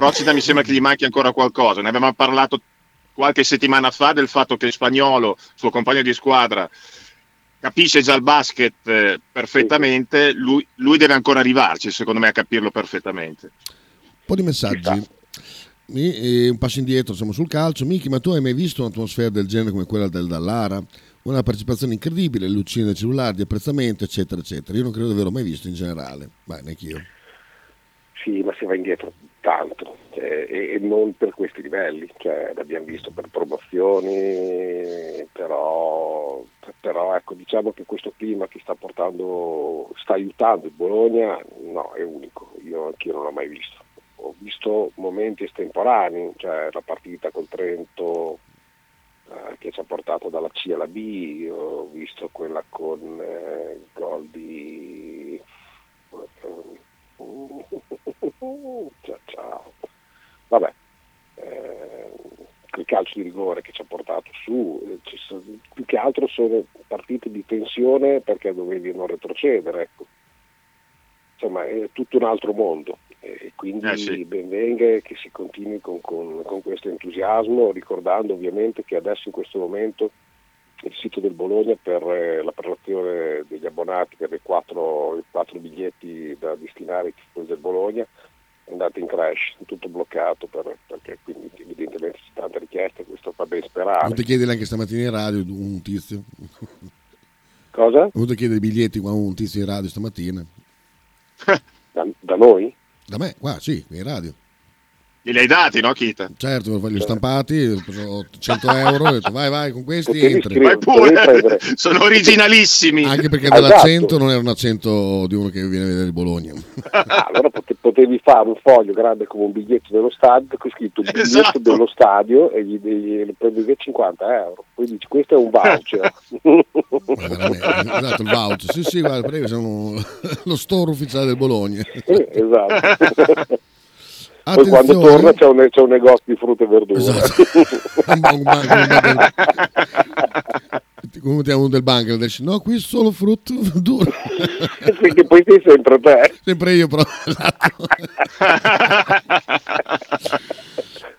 Procida mi sembra che gli manchi ancora qualcosa. Ne avevamo parlato qualche settimana fa del fatto che Spagnolo, suo compagno di squadra, capisce già il basket eh, perfettamente, lui, lui deve ancora arrivarci, secondo me, a capirlo perfettamente. Un po' di messaggi. Mi- eh, un passo indietro, siamo sul calcio. Miki, ma tu hai mai visto un'atmosfera del genere come quella del Dallara? Una partecipazione incredibile, le lucine del cellulare, di apprezzamento, eccetera, eccetera. Io non credo di averlo mai visto in generale. Beh, neanche io. Sì, ma si va indietro tanto cioè, e, non per questi livelli, cioè, l'abbiamo visto per promozioni, però, però ecco, diciamo che questo clima che sta portando, sta aiutando il Bologna, no, è unico, io anch'io non l'ho mai visto. Ho visto momenti estemporanei, cioè la partita col Trento eh, che ci ha portato dalla C alla B, ho visto quella con eh, il gol di... Ciao, ciao. Vabbè, eh, quel calcio di rigore che ci ha portato su, eh, sono- più che altro sono partite di tensione perché dovevi non retrocedere, ecco. Insomma, è tutto un altro mondo e quindi Eh, sì. ben venga che si continui con, con- con questo entusiasmo, ricordando ovviamente che adesso in questo momento il sito del Bologna per eh, la prelazione degli abbonati per i quattro, quattro biglietti da destinare ai tifosi del Bologna è andato in crash, tutto bloccato per- perché quindi evidentemente c'è tanta richiesta, questo fa ben sperare. Non ti chiedere anche stamattina in radio un tizio. Cosa? Ho a chiedere i biglietti a un tizio in radio stamattina. Da, da noi? Da me, qua, sì, in radio. Glieli hai dati, no, Kita? Certo, li ho stampati, ho preso 100 euro, ho detto vai, vai, con questi entri. Vai pure, sono originalissimi. Anche perché Esatto. dall'accento non era un accento di uno che viene a vedere il Bologna. Ah, allora pote- potevi fare un foglio grande come un biglietto dello stadio, con scritto biglietto Esatto. dello stadio e gli, gli, gli prendi 50 euro. Poi dici questo è un voucher. Esatto, il voucher. Sì, sì, guarda, prego, siamo lo store ufficiale del Bologna. Eh, esatto. Poi quando torna c'è un, c'è un negozio di frutta e verdura. Esatto. Un ba- un ba- un ba- Come uno del Bangladesh? No, qui solo frutto duro. Perché poi sei sempre te. Sempre io, però. esatto.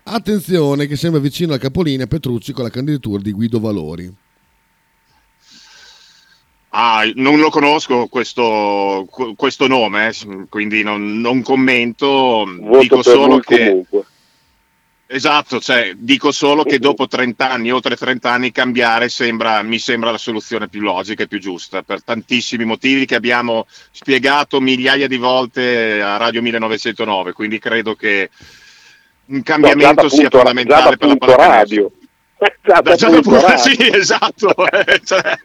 Attenzione che sembra vicino al capolinea Petrucci con la candidatura di Guido Valori. Ah, non lo conosco questo, qu- questo nome, eh, quindi non, non commento. Voto dico solo che. comunque. Esatto, cioè, dico solo che dopo 30 anni, oltre 30 anni, cambiare sembra, mi sembra la soluzione più logica e più giusta, per tantissimi motivi che abbiamo spiegato migliaia di volte a Radio 1909, quindi credo che un No, cambiamento da sia punto- fondamentale per la radio. Da Da- da punto punto- sì, esatto. cioè-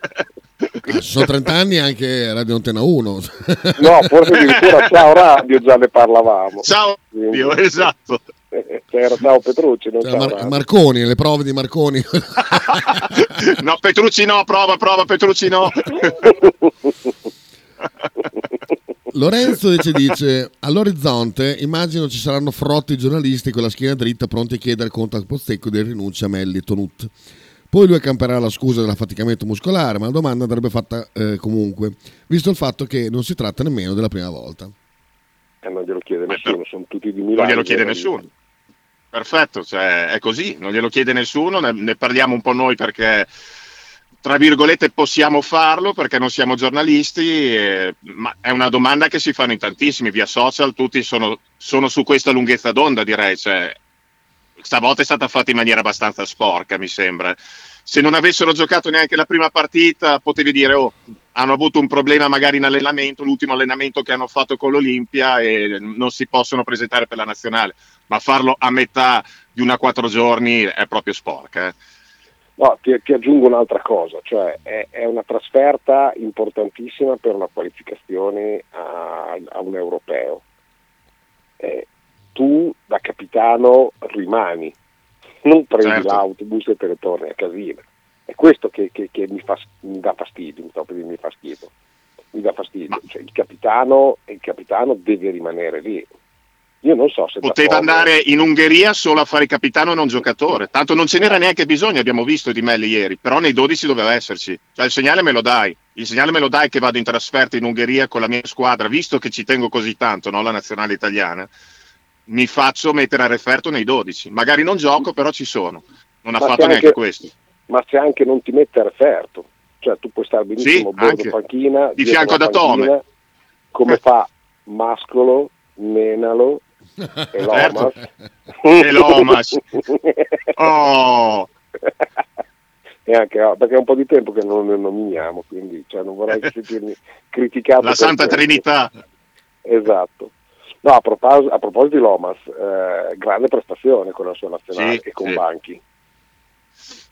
Ah, ci sono 30 anni anche Radio Antena 1. No, forse addirittura ciao radio già ne parlavamo. Ciao, Quindi- Dio, esatto. C'era ciao Petrucci, non ciao Mar- radio. Marconi, le prove di Marconi. No, Petrucci no, prova, prova, Petrucci no. Lorenzo invece dice all'orizzonte immagino ci saranno frotti giornalisti con la schiena dritta pronti a chiedere conto al Pozzecco di rinuncia a Melli e Tonut. Poi lui accamperà la scusa dell'affaticamento muscolare, ma la domanda andrebbe fatta eh, comunque, visto il fatto che non si tratta nemmeno della prima volta. Eh, non glielo chiede nessuno, sono tutti di Milano. Non glielo chiede eh, nessuno. Perfetto, cioè, è così, non glielo chiede nessuno, ne, ne parliamo un po' noi perché, tra virgolette, possiamo farlo perché non siamo giornalisti, eh, ma è una domanda che si fanno in tantissimi, via social, tutti sono, sono su questa lunghezza d'onda, direi. Cioè, stavolta è stata fatta in maniera abbastanza sporca, mi sembra. Se non avessero giocato neanche la prima partita, potevi dire, oh, hanno avuto un problema magari in allenamento, l'ultimo allenamento che hanno fatto con l'Olimpia e non si possono presentare per la nazionale, ma farlo a metà di una quattro giorni è proprio sporca. eh. No, ti, ti aggiungo un'altra cosa, cioè è, è una trasferta importantissima per una qualificazione a, a un europeo. Eh, tu da capitano rimani, non prendi Certo. l'autobus e te ne torni a casina. È questo che, che- che mi, fa, mi dà fastidio, mi, per mi fa schifo. Mi dà fastidio. Cioè, il, capitano, il capitano deve rimanere lì. Io non so se Poteva Como- andare in Ungheria solo a fare il capitano e non giocatore, tanto non ce n'era neanche bisogno, abbiamo visto di Melli ieri, però nei 12 doveva esserci. Cioè il segnale me lo dai, il segnale me lo dai che vado in trasferta in Ungheria con la mia squadra, visto che ci tengo così tanto, no, la nazionale italiana, mi faccio mettere a referto nei 12. Magari non gioco, però ci sono. Non ha Ma fatto se neanche anche- questo. ma se anche non ti mette a referto, cioè tu puoi stare benissimo Sì, bordo anche. panchina, Di fianco ad Atome. come fa Mascolo, Menalo e Lomas. E Lomas. Oh, E anche, oh, perché è un po' di tempo che non ne nominiamo, quindi cioè, non vorrei sentirmi criticato. la Santa questo. Trinità. Esatto. No, a proposito, a proposito di Lomas, eh, grande prestazione con la sua nazionale Sì, e con sì. Banchi.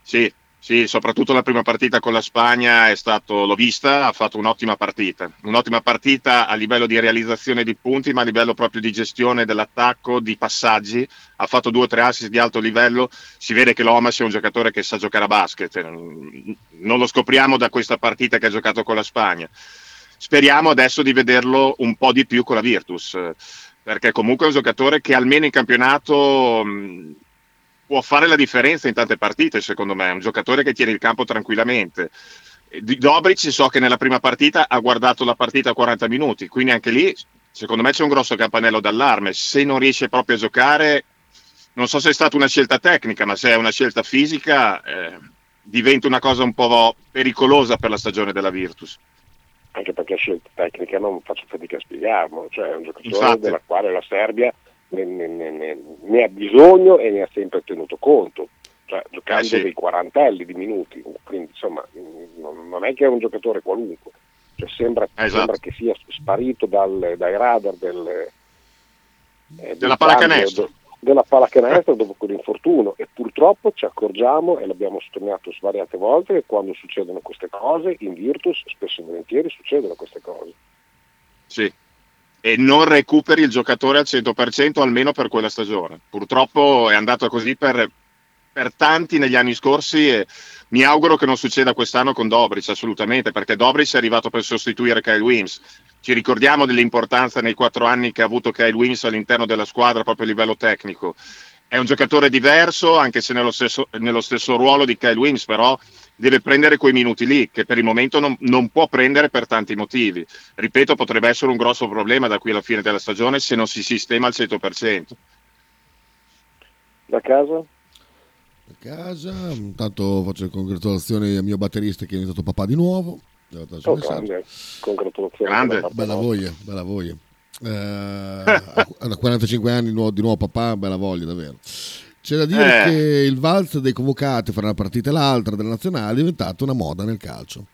Sì, sì, soprattutto la prima partita con la Spagna è stato, l'ho vista, ha fatto un'ottima partita, un'ottima partita a livello di realizzazione di punti, ma a livello proprio di gestione dell'attacco, di passaggi, ha fatto due o tre assist di alto livello, si vede che Lomas è un giocatore che sa giocare a basket, non lo scopriamo da questa partita che ha giocato con la Spagna. Speriamo adesso di vederlo un po' di più con la Virtus, perché comunque è un giocatore che almeno in campionato mh, può fare la differenza in tante partite, secondo me, è un giocatore che tiene il campo tranquillamente. E Di Dobric so che nella prima partita ha guardato la partita a 40 minuti, quindi anche lì secondo me c'è un grosso campanello d'allarme. Se non riesce proprio a giocare, non so se è stata una scelta tecnica, ma se è una scelta fisica, eh, diventa una cosa un po' pericolosa per la stagione della Virtus. Anche perché scelta tecnica non faccio fatica a spiegarlo, cioè è un giocatore Infatti. della quale la Serbia ne, ne- ne- ne- ha bisogno e ne ha sempre tenuto conto, cioè giocando Eh sì. dei quarantelli di minuti, quindi insomma non, non è che è un giocatore qualunque, cioè, sembra, Esatto. sembra che sia sparito dal- dai radar del, eh, del Della pallacanestro. Della pallacanestro dopo quell'infortunio e purtroppo ci accorgiamo e l'abbiamo sottolineato svariate volte che quando succedono queste cose in Virtus spesso e volentieri succedono queste cose. Sì, e non recuperi il giocatore al 100% almeno per quella stagione. Purtroppo è andato così per, per tanti negli anni scorsi e mi auguro che non succeda quest'anno con Dobric assolutamente perché Dobric è arrivato per sostituire Kyle Wims ci ricordiamo dell'importanza nei quattro anni che ha avuto Kyle Wims all'interno della squadra proprio a livello tecnico è un giocatore diverso anche se nello stesso, nello stesso ruolo di Kyle Wims però deve prendere quei minuti lì che per il momento non, non, può prendere per tanti motivi ripeto potrebbe essere un grosso problema da qui alla fine della stagione se non si sistema al 100% da casa? a casa. Intanto faccio le congratulazioni al mio batterista che è diventato papà di nuovo. Oh, grande. Congratulazioni. Grande. Bella voglia, bella voglia. Eh, a 45 anni di nuovo, di nuovo papà, bella voglia davvero. C'è da dire eh. che il valzer dei convocati fra una partita e l'altra della nazionale è diventato una moda nel calcio.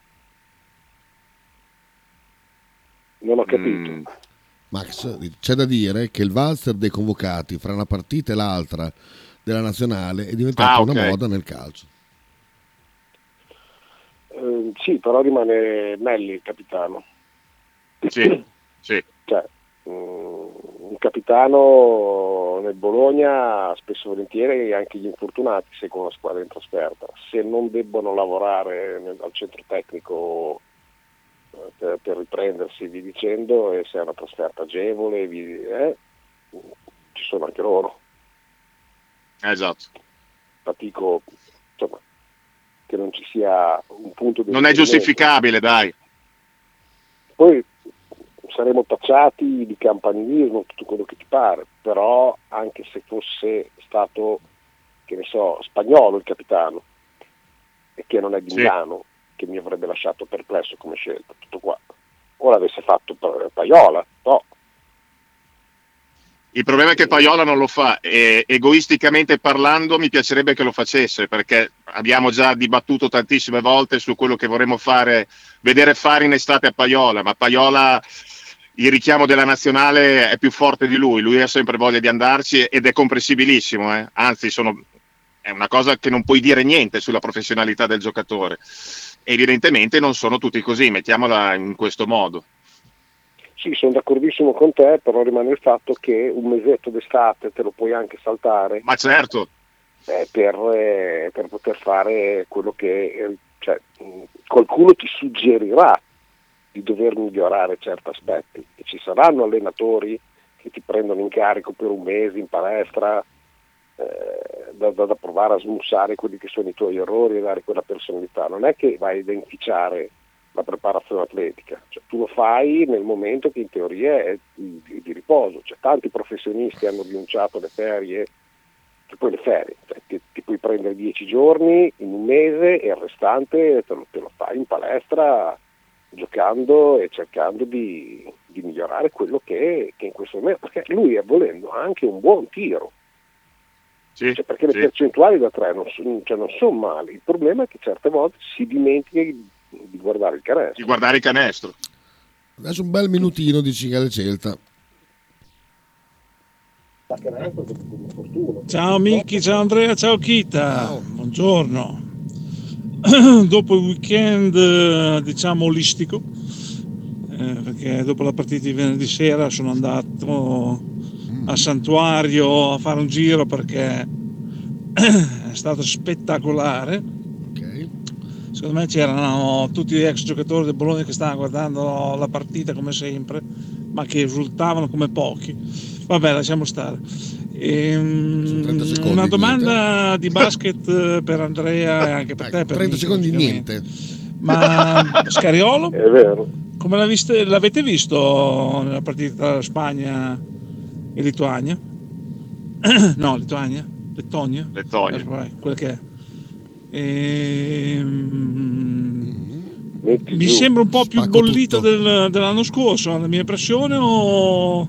Non ho capito. Mm. Max, c'è da dire che il valzer dei convocati fra una partita e l'altra della nazionale è diventata ah, okay. una moda nel calcio. Uh, sì, però rimane Melli il capitano. Sì, sì. Cioè, um, un capitano nel Bologna spesso e volentieri anche gli infortunati seguono la squadra in trasferta. Se non debbono lavorare nel, al centro tecnico eh, per, per, riprendersi, vi dicendo, e se è una trasferta agevole, vi, eh, ci sono anche loro. Esatto. Fatico che non ci sia un punto di... Non è giustificabile, dai. Poi saremo tacciati di campanilismo, tutto quello che ti pare, però anche se fosse stato, che ne so, spagnolo il capitano, e che non è di sì. Milano, che mi avrebbe lasciato perplesso come scelta, tutto qua. O l'avesse fatto Paiola, no, il problema è che Paiola non lo fa e egoisticamente parlando mi piacerebbe che lo facesse perché abbiamo già dibattuto tantissime volte su quello che vorremmo fare, vedere fare in estate a Paiola, ma Paiola il richiamo della nazionale è più forte di lui, lui ha sempre voglia di andarci ed è comprensibilissimo, eh? anzi sono, è una cosa che non puoi dire niente sulla professionalità del giocatore. Evidentemente non sono tutti così, mettiamola in questo modo. Sì, sono d'accordissimo con te, però rimane il fatto che un mesetto d'estate te lo puoi anche saltare. Ma certo. Eh, per, eh, per, poter fare quello che eh, cioè, qualcuno ti suggerirà di dover migliorare certi aspetti e ci saranno allenatori che ti prendono in carico per un mese in palestra eh, da, da, da, provare a smussare quelli che sono i tuoi errori e dare quella personalità non è che vai ad inficiare la preparazione atletica, cioè, tu lo fai nel momento che in teoria è di, di, di riposo, cioè, tanti professionisti hanno rinunciato alle ferie, che poi le ferie, cioè, ti, ti, puoi prendere dieci giorni in un mese e il restante te lo, te lo fai in palestra giocando e cercando di, di migliorare quello che, che, in questo momento, perché lui è volendo anche un buon tiro, sì, cioè, perché sì. le percentuali da tre non, cioè, non sono male, il problema è che certe volte si dimentica di guardare il canestro. Di guardare il canestro. Adesso un bel minutino di Cingale Celta. Ciao Miki, ciao Andrea, ciao Kita, ciao. buongiorno. dopo il weekend eh, diciamo olistico, eh, perché dopo la partita di venerdì sera sono andato a Santuario a fare un giro perché è stato spettacolare secondo me c'erano tutti gli ex giocatori del Bologna che stavano guardando la partita come sempre, ma che esultavano come pochi. Vabbè, lasciamo stare. Ehm, una domanda di basket eh, per Andrea e anche per te. Per 30 secondi niente. Ma Scariolo? È vero. Come viste, l'avete visto nella partita tra Spagna e Lituania? no, Lituania? Lettonia? Lettonia. Eh, quella che è. E, mi sembra un po' più bollito del, dell'anno scorso, la mia impressione o,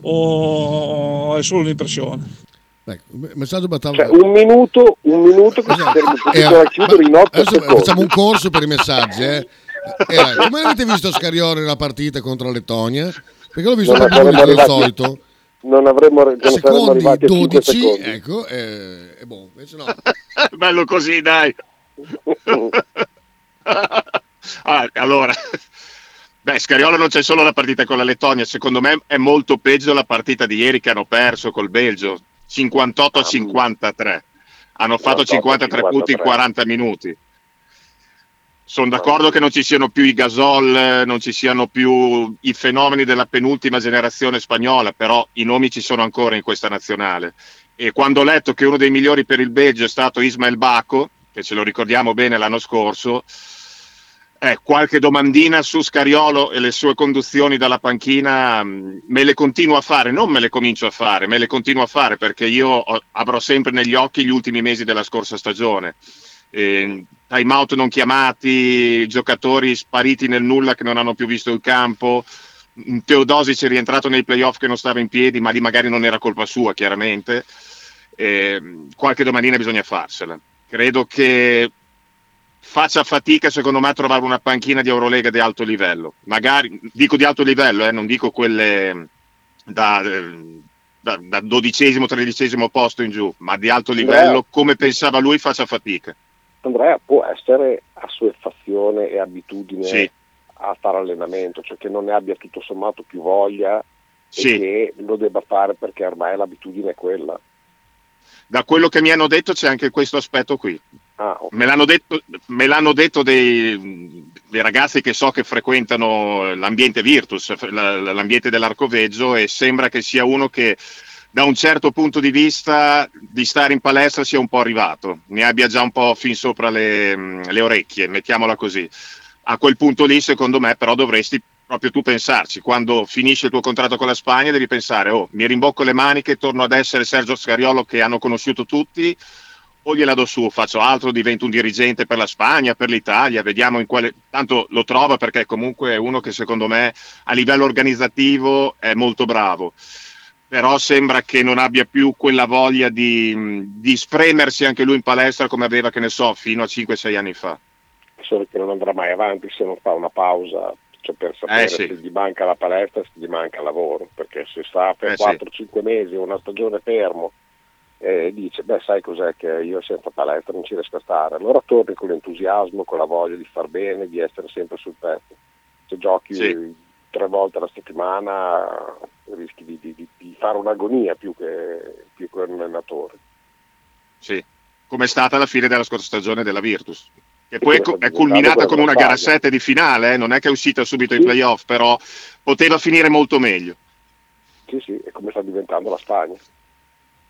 o è solo un'impressione? Ecco, messaggio battaglia. Cioè, un minuto, un minuto che esatto. si eh, in 8 Adesso secondi. facciamo un corso per i messaggi. Eh. Eh, come avete visto Scarione nella partita contro Lettonia? Perché l'ho visto non più del solito. Non avremmo non saremmo arrivati a 5 12, secondi. ecco, eh, è buono. Invece no. Bello così, dai. Ah, allora, beh, Scariolo non c'è solo la partita con la Lettonia, secondo me è molto peggio la partita di ieri che hanno perso col Belgio, 58 a 53. Hanno fatto 53 punti in 40 minuti. Sono d'accordo che non ci siano più i Gasol, non ci siano più i fenomeni della penultima generazione spagnola, però i nomi ci sono ancora in questa nazionale. E quando ho letto che uno dei migliori per il Belgio è stato Ismael Baco, che ce lo ricordiamo bene l'anno scorso, eh, qualche domandina su Scariolo e le sue conduzioni dalla panchina mh, me le continuo a fare, non me le comincio a fare, me le continuo a fare perché io avrò sempre negli occhi gli ultimi mesi della scorsa stagione. Eh, time out non chiamati, giocatori spariti nel nulla che non hanno più visto il campo. Mm, Teodosic è rientrato nei playoff che non stava in piedi, ma lì magari non era colpa sua, chiaramente. Eh, qualche domandina bisogna farsela. Credo che faccia fatica, secondo me, a trovare una panchina di Eurolega di alto livello. Magari, dico di alto livello, eh, non dico quelle da, da, da dodicesimo, tredicesimo posto in giù, ma di alto livello, come pensava lui, faccia fatica. Andrea può essere assuefazione e abitudine Sì. a fare allenamento, cioè che non ne abbia tutto sommato più voglia Sì. e che lo debba fare perché ormai l'abitudine è quella. Da quello che mi hanno detto c'è anche questo aspetto qui. Ah, ok. Me l'hanno detto, me l'hanno detto dei, dei ragazzi che so che frequentano l'ambiente Virtus, la- l'ambiente dell'Arcoveggio e sembra che sia uno che da un certo punto di vista di stare in palestra sia un po' arrivato, ne abbia già un po' fin sopra le, le orecchie, mettiamola così. A quel punto lì, secondo me, però dovresti proprio tu pensarci, quando finisce il tuo contratto con la Spagna devi pensare, oh, mi rimbocco le maniche, torno ad essere Sergio Scariolo che hanno conosciuto tutti, o gliela do su, faccio altro, divento un dirigente per la Spagna, per l'Italia, vediamo in quale... Tanto lo trova perché comunque è uno che secondo me a livello organizzativo è molto bravo, però sembra che non abbia più quella voglia di, di spremersi anche lui in palestra come aveva, che ne so, fino a 5-6 anni fa. solo che non andrà mai avanti se non fa una pausa cioè per sapere Eh, sì. se gli manca la palestra se gli manca il lavoro perché se sta per Eh, sì. 4-5 mesi una stagione fermo e dice beh sai cos'è che io senza palestra non ci riesco a stare allora torni con l'entusiasmo con la voglia di far bene di essere sempre sul pezzo se giochi Sì. Tre volte alla settimana rischi di, di- di- fare un'agonia più che, più che un allenatore Sì, come è stata la fine della scorsa stagione della Virtus. Che poi è, culminata con una gara Spagna. 7 di finale, eh, non è che è uscita subito ai Sì. playoff, però poteva finire molto meglio. sì sì è come sta diventando la Spagna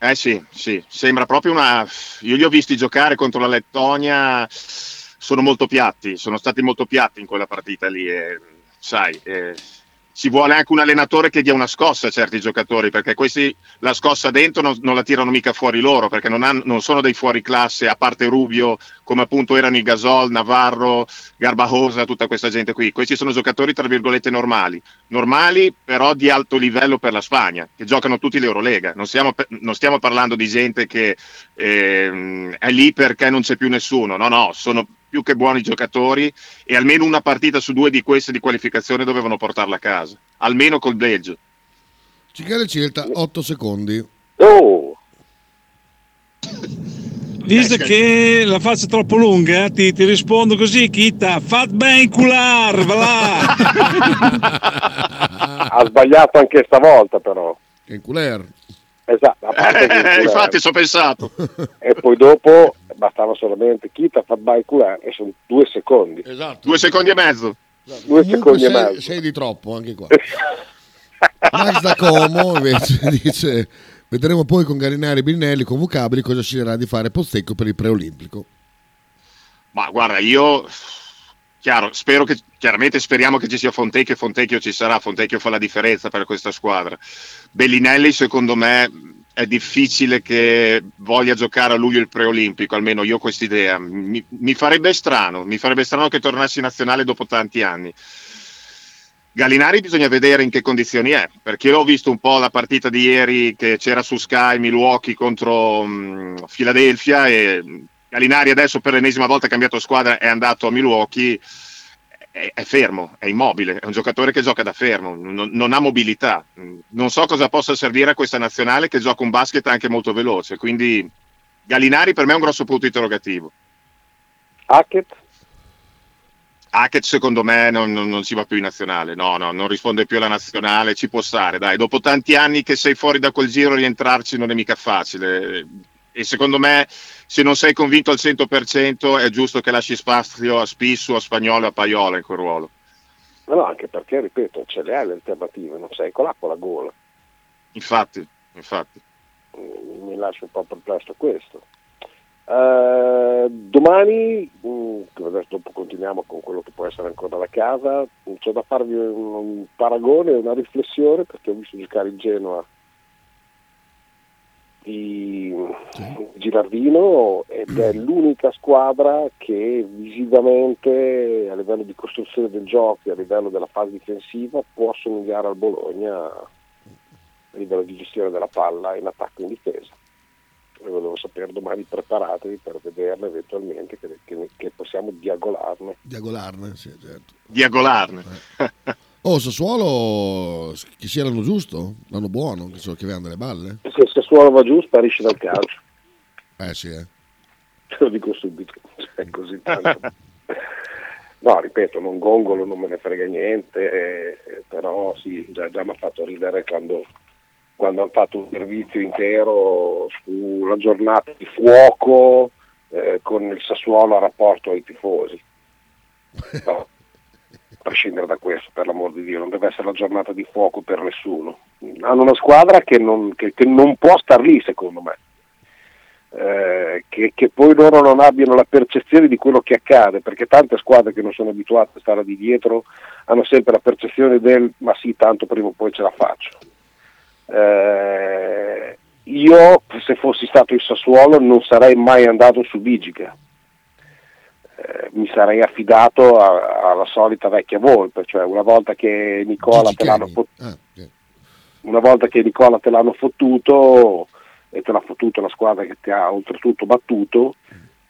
Eh sì, sì, sembra proprio una... Io li ho visti giocare contro la Lettonia, sono molto piatti, sono stati molto piatti in quella partita lì e sai, eh, ci vuole anche un allenatore che dia una scossa a certi giocatori, perché questi la scossa dentro non, non la tirano mica fuori loro, perché non, hanno- non sono dei fuori classe, a parte Rubio, come appunto erano i Gasol, Navarro, Garbajosa, tutta questa gente qui. Questi sono giocatori tra virgolette normali, normali però di alto livello per la Spagna, che giocano tutti l'Eurolega. Non stiamo, pe- non stiamo parlando di gente che ehm, è lì perché non c'è più nessuno, no, no, sono più che buoni giocatori e almeno una partita su due di queste di qualificazione dovevano portarla a casa, almeno col Belgio. Cicale Celta, 8 secondi. oh Visto Eh, che la faccio troppo lunga, eh, ti, ti rispondo così, Kita, fat ben cular, va là. ha sbagliato anche stavolta però esatto Eh, infatti è- ci ho pensato. e poi dopo bastava solamente Kita fa by culo e sono due secondi Esatto. Due secondi e mezzo. due Comunque secondi e sei, mezzo sei di troppo anche qua. Max da Como invece dice vedremo poi con Garinari e Birinelli convocabili cosa sceglierà di fare Pozzecco per il preolimpico. Ma guarda, io chiaro, spero che chiaramente speriamo che ci sia Fontecchio e Fontecchio ci sarà, Fontecchio fa la differenza per questa squadra. Bellinelli secondo me è difficile che voglia giocare a luglio il preolimpico, almeno io ho quest'idea. Mi, mi farebbe strano, mi farebbe strano che tornassi in nazionale dopo tanti anni. Gallinari bisogna vedere in che condizioni è, perché io ho visto un po' la partita di ieri che c'era su Sky Milwaukee contro mh, Philadelphia e Gallinari adesso per l'ennesima volta ha cambiato squadra, è andato a Milwaukee, è è, fermo, è immobile, è un giocatore che gioca da fermo, non, non, ha mobilità. Non so cosa possa servire a questa nazionale che gioca un basket anche molto veloce, quindi Gallinari per me è un grosso punto interrogativo. Hackett? Hackett secondo me non, non, non, si va più in nazionale, no, no, non risponde più alla nazionale, ci può stare, dai, dopo tanti anni che sei fuori da quel giro rientrarci non è mica facile e secondo me se non sei convinto al 100% è giusto che lasci spazio a Spissu, a Spagnolo e a Paiola in quel ruolo. No, no, anche perché, ripeto, ce le hai le alternative, non sei con l'acqua la gola. Infatti, infatti. Mi lascia un po' perplesso questo. Uh, domani, uh, adesso dopo continuiamo con quello che può essere ancora la casa, c'è da farvi un, un paragone, una riflessione perché ho visto giocare il Genoa di Girardino ed è l'unica squadra che visivamente a livello di costruzione del gioco e a livello della fase difensiva può somigliare al Bologna a livello di gestione della palla in attacco e in difesa. E volevo sapere domani preparatevi per vederla eventualmente che, che, che possiamo diagolarne. Diagolarne, sì, certo. Diagolarne. Eh. Oh, Sassuolo che sia l'anno giusto, l'anno buono, che, so, che avevano delle balle. Se Sassuolo va giù sparisce dal calcio. Eh sì, eh. Te lo dico subito, è così tanto. no, ripeto, non gongolo, non me ne frega niente, eh, però sì, già, già mi ha fatto ridere quando, quando hanno fatto un servizio intero sulla giornata di fuoco eh, con il Sassuolo a rapporto ai tifosi. No prescindere da questo, per l'amor di Dio, non deve essere la giornata di fuoco per nessuno. Hanno una squadra che non, che, che non può star lì, secondo me. Eh, che, che, poi loro non abbiano la percezione di quello che accade, perché tante squadre che non sono abituate a stare di dietro hanno sempre la percezione del ma sì, tanto prima o poi ce la faccio. Eh, io, se fossi stato in Sassuolo, non sarei mai andato su Vigica eh, mi sarei affidato a, alla solita vecchia volpe, cioè una volta che Nicola te l'hanno fottuto, ah, yeah. una volta che Nicola te l'hanno fottuto e te l'ha fottuto la squadra che ti ha oltretutto battuto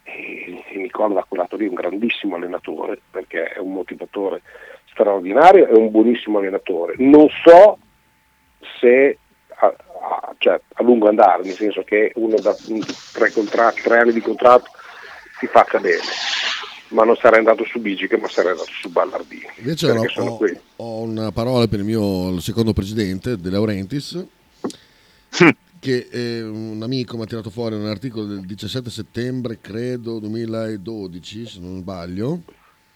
e, e Nicola da quel lato lì è un grandissimo allenatore perché è un motivatore straordinario, è un buonissimo allenatore. Non so se a, a, cioè, a lungo andare, nel senso che uno da tre, contratti, tre anni di contratto si faccia bene ma non sarei andato su Bigiche ma sarei andato su Ballardini. Invece ho, ho, ho, una parola per il mio secondo presidente De Laurentiis che eh, un amico mi ha tirato fuori un articolo del 17 settembre credo 2012 se non sbaglio.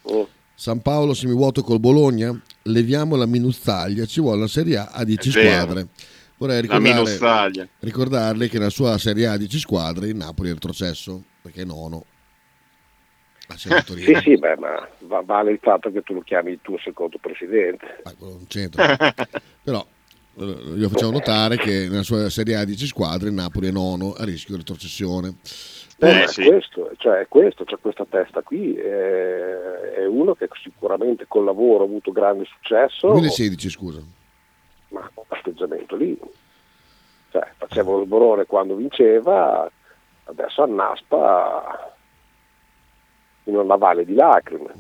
Oh. San Paolo semivuoto col Bologna leviamo la minuzzaglia ci vuole la Serie A a 10 squadre. Vorrei ricordare, ricordarle che nella sua Serie A a 10 squadre il Napoli è retrocesso perché è nono sì, sì, beh, ma vale il fatto che tu lo chiami il tuo secondo presidente. Ah, non c'entra. Però eh, io facciamo notare che nella sua Serie A 10 squadre il Napoli è nono a rischio di retrocessione. Eh, sì. questo, cioè, questo, c'è questa testa qui, è, è, uno che sicuramente col lavoro ha avuto grande successo. 2016 scusa. Ma atteggiamento lì, cioè, faceva il borone quando vinceva, adesso annaspa in una valle di lacrime.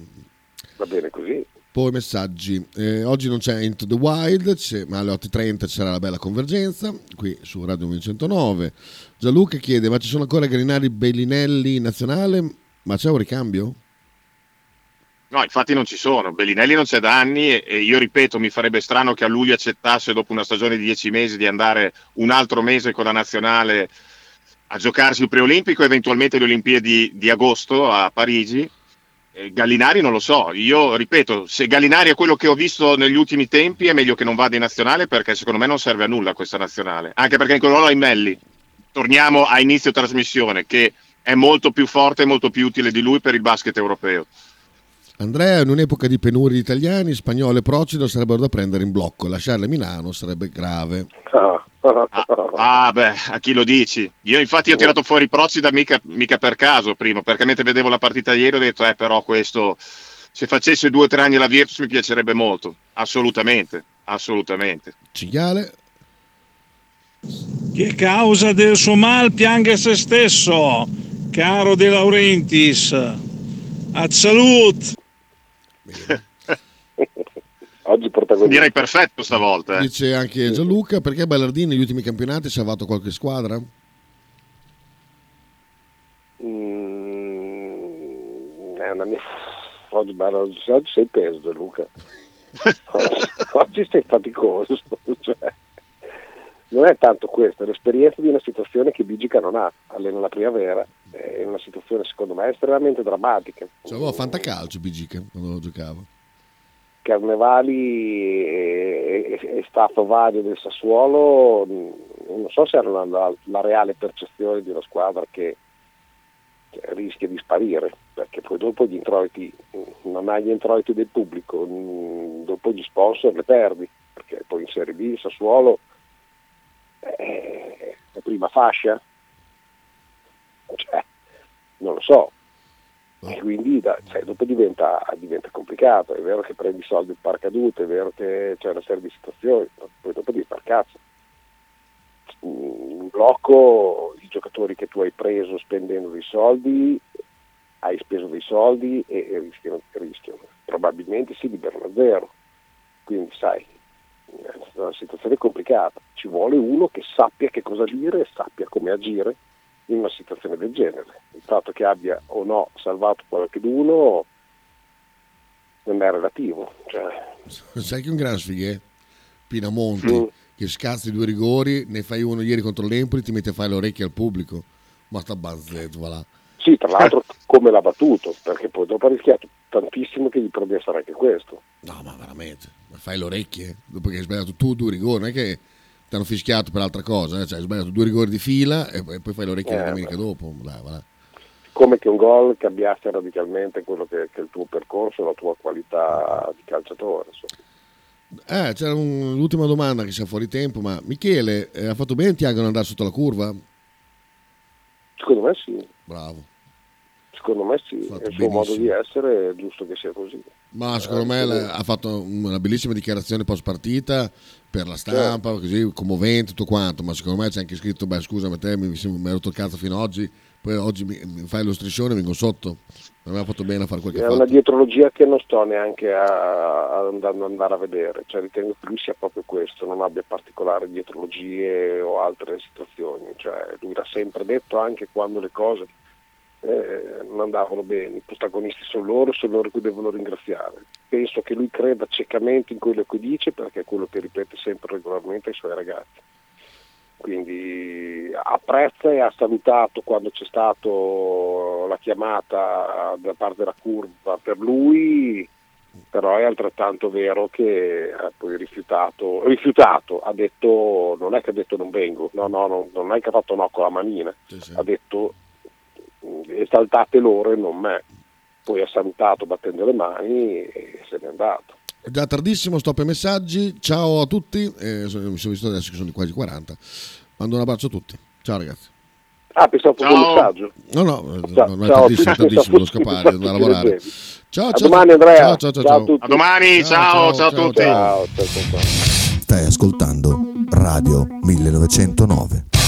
Va bene così. Poi messaggi. Eh, oggi non c'è Into the Wild, ma alle 8.30 ci sarà la bella convergenza, qui su Radio 1909. Gianluca chiede, ma ci sono ancora Gallinari Bellinelli in nazionale? Ma c'è un ricambio? No, infatti non ci sono. Bellinelli non c'è da anni e, io ripeto, mi farebbe strano che a luglio accettasse dopo una stagione di dieci mesi di andare un altro mese con la nazionale a giocarsi il preolimpico, eventualmente le Olimpiadi di agosto a Parigi. Eh, Gallinari non lo so, io ripeto, se Gallinari è quello che ho visto negli ultimi tempi è meglio che non vada in nazionale perché secondo me non serve a nulla questa nazionale, anche perché in quel ruolo hai Melli. Torniamo a inizio trasmissione che è molto più forte e molto più utile di lui per il basket europeo. Andrea, in un'epoca di penuria di italiani, spagnolo e Procido sarebbero da prendere in blocco, lasciarle a Milano sarebbe grave. Ah, ah, beh, a chi lo dici? Io infatti ho tirato fuori Procida mica, mica per caso prima, perché mentre vedevo la partita ieri ho detto, eh però questo, se facesse due o tre anni la Virtus mi piacerebbe molto, assolutamente, assolutamente. Cinghiale? Che causa del suo mal pianga se stesso, caro De Laurentiis. A salut! direi perfetto stavolta. Eh. Dice anche Gianluca, perché Ballardini negli ultimi campionati ha salvato qualche squadra? Mm, è una mia... Oggi, oggi sei peso Gianluca. oggi sei faticoso. Cioè, non è tanto questo, è l'esperienza di una situazione che Bigica non ha, allena la primavera, è una situazione secondo me estremamente drammatica. C'avevo a fantacalcio Bigica quando giocavo. Carnevali e, e, e stato vario del Sassuolo, non so se hanno la, la, reale percezione di una squadra che, rischia di sparire, perché poi dopo gli introiti, non hai gli introiti del pubblico, dopo gli sponsor le perdi, perché poi in Serie B il Sassuolo è la prima fascia, cioè, non lo so, e quindi da, cioè, dopo diventa, diventa, complicato, è vero che prendi soldi in paracadute, è vero che c'è una serie di situazioni, poi dopo devi far cazzo. In blocco i giocatori che tu hai preso spendendo dei soldi, hai speso dei soldi e, e rischiano, rischiano. Probabilmente si liberano a zero. Quindi sai, è una situazione complicata, ci vuole uno che sappia che cosa dire e sappia come agire in una situazione del genere. Il fatto che abbia o no salvato qualcuno non è relativo. Cioè... Sai che un gran sfighe? Pinamonti, mm. che scazzi due rigori, ne fai uno ieri contro l'Empoli, ti metti a fare le orecchie al pubblico. Ma sta bazzetta, voilà. Sì, tra l'altro come l'ha battuto, perché poi dopo ha rischiato tantissimo che gli perdessero anche questo. No, ma veramente, ma fai le orecchie dopo che hai sbagliato tu due rigori, non è che ti hanno fischiato per altra cosa, eh? cioè hai sbagliato due rigori di fila e poi fai le orecchie eh, la domenica beh. dopo. Dai, voilà. Come che un gol cambiasse radicalmente quello che, che, è il tuo percorso, la tua qualità di calciatore. Eh, c'era un, l'ultima domanda che sia fuori tempo, ma Michele eh, ha fatto bene Tiago ad andare sotto la curva? Secondo me sì. Bravo. Secondo me sì, è il suo modo di essere, è giusto che sia così. Ma secondo me ha fatto una bellissima dichiarazione post partita per la stampa, certo. così commovente tutto quanto, ma secondo me c'è anche scritto, beh scusa, ma te mi, mi ero toccato fino ad oggi, poi oggi mi, mi fai lo striscione e vengo sotto. Non mi ha fatto bene a fare quel che È fatto. una dietrologia che non sto neanche a, a andare a vedere, cioè ritengo che lui sia proprio questo, non abbia particolari dietrologie o altre situazioni, cioè lui l'ha sempre detto anche quando le cose eh, non andavano bene, i protagonisti sono loro, sono loro che devono ringraziare. Penso che lui creda ciecamente in quello che dice perché è quello che ripete sempre regolarmente ai suoi ragazzi. Quindi apprezza e ha salutato quando c'è stata la chiamata da parte della curva per lui, però è altrettanto vero che ha poi rifiutato, rifiutato, ha detto, non è che ha detto non vengo, no, no, no non è che ha fatto no con la manina, sì, sì. ha detto esaltate loro e non me. Poi ha salutato battendo le mani e se n'è andato. È già tardissimo, stop ai messaggi. Ciao a tutti. Eh, mi sono visto adesso che sono quasi 40. Mando un abbraccio a tutti. Ciao ragazzi. Ah, pensavo fosse un messaggio. No, no, ciao, non è ciao, tardissimo, tardissimo, devo scappare, devo andare a lavorare. Ciao, ciao. A domani Andrea. Ciao, ciao, ciao. ciao. A domani, ciao, ciao, ciao, a tutti. Ciao, ciao, ciao. Stai ascoltando Radio 1909.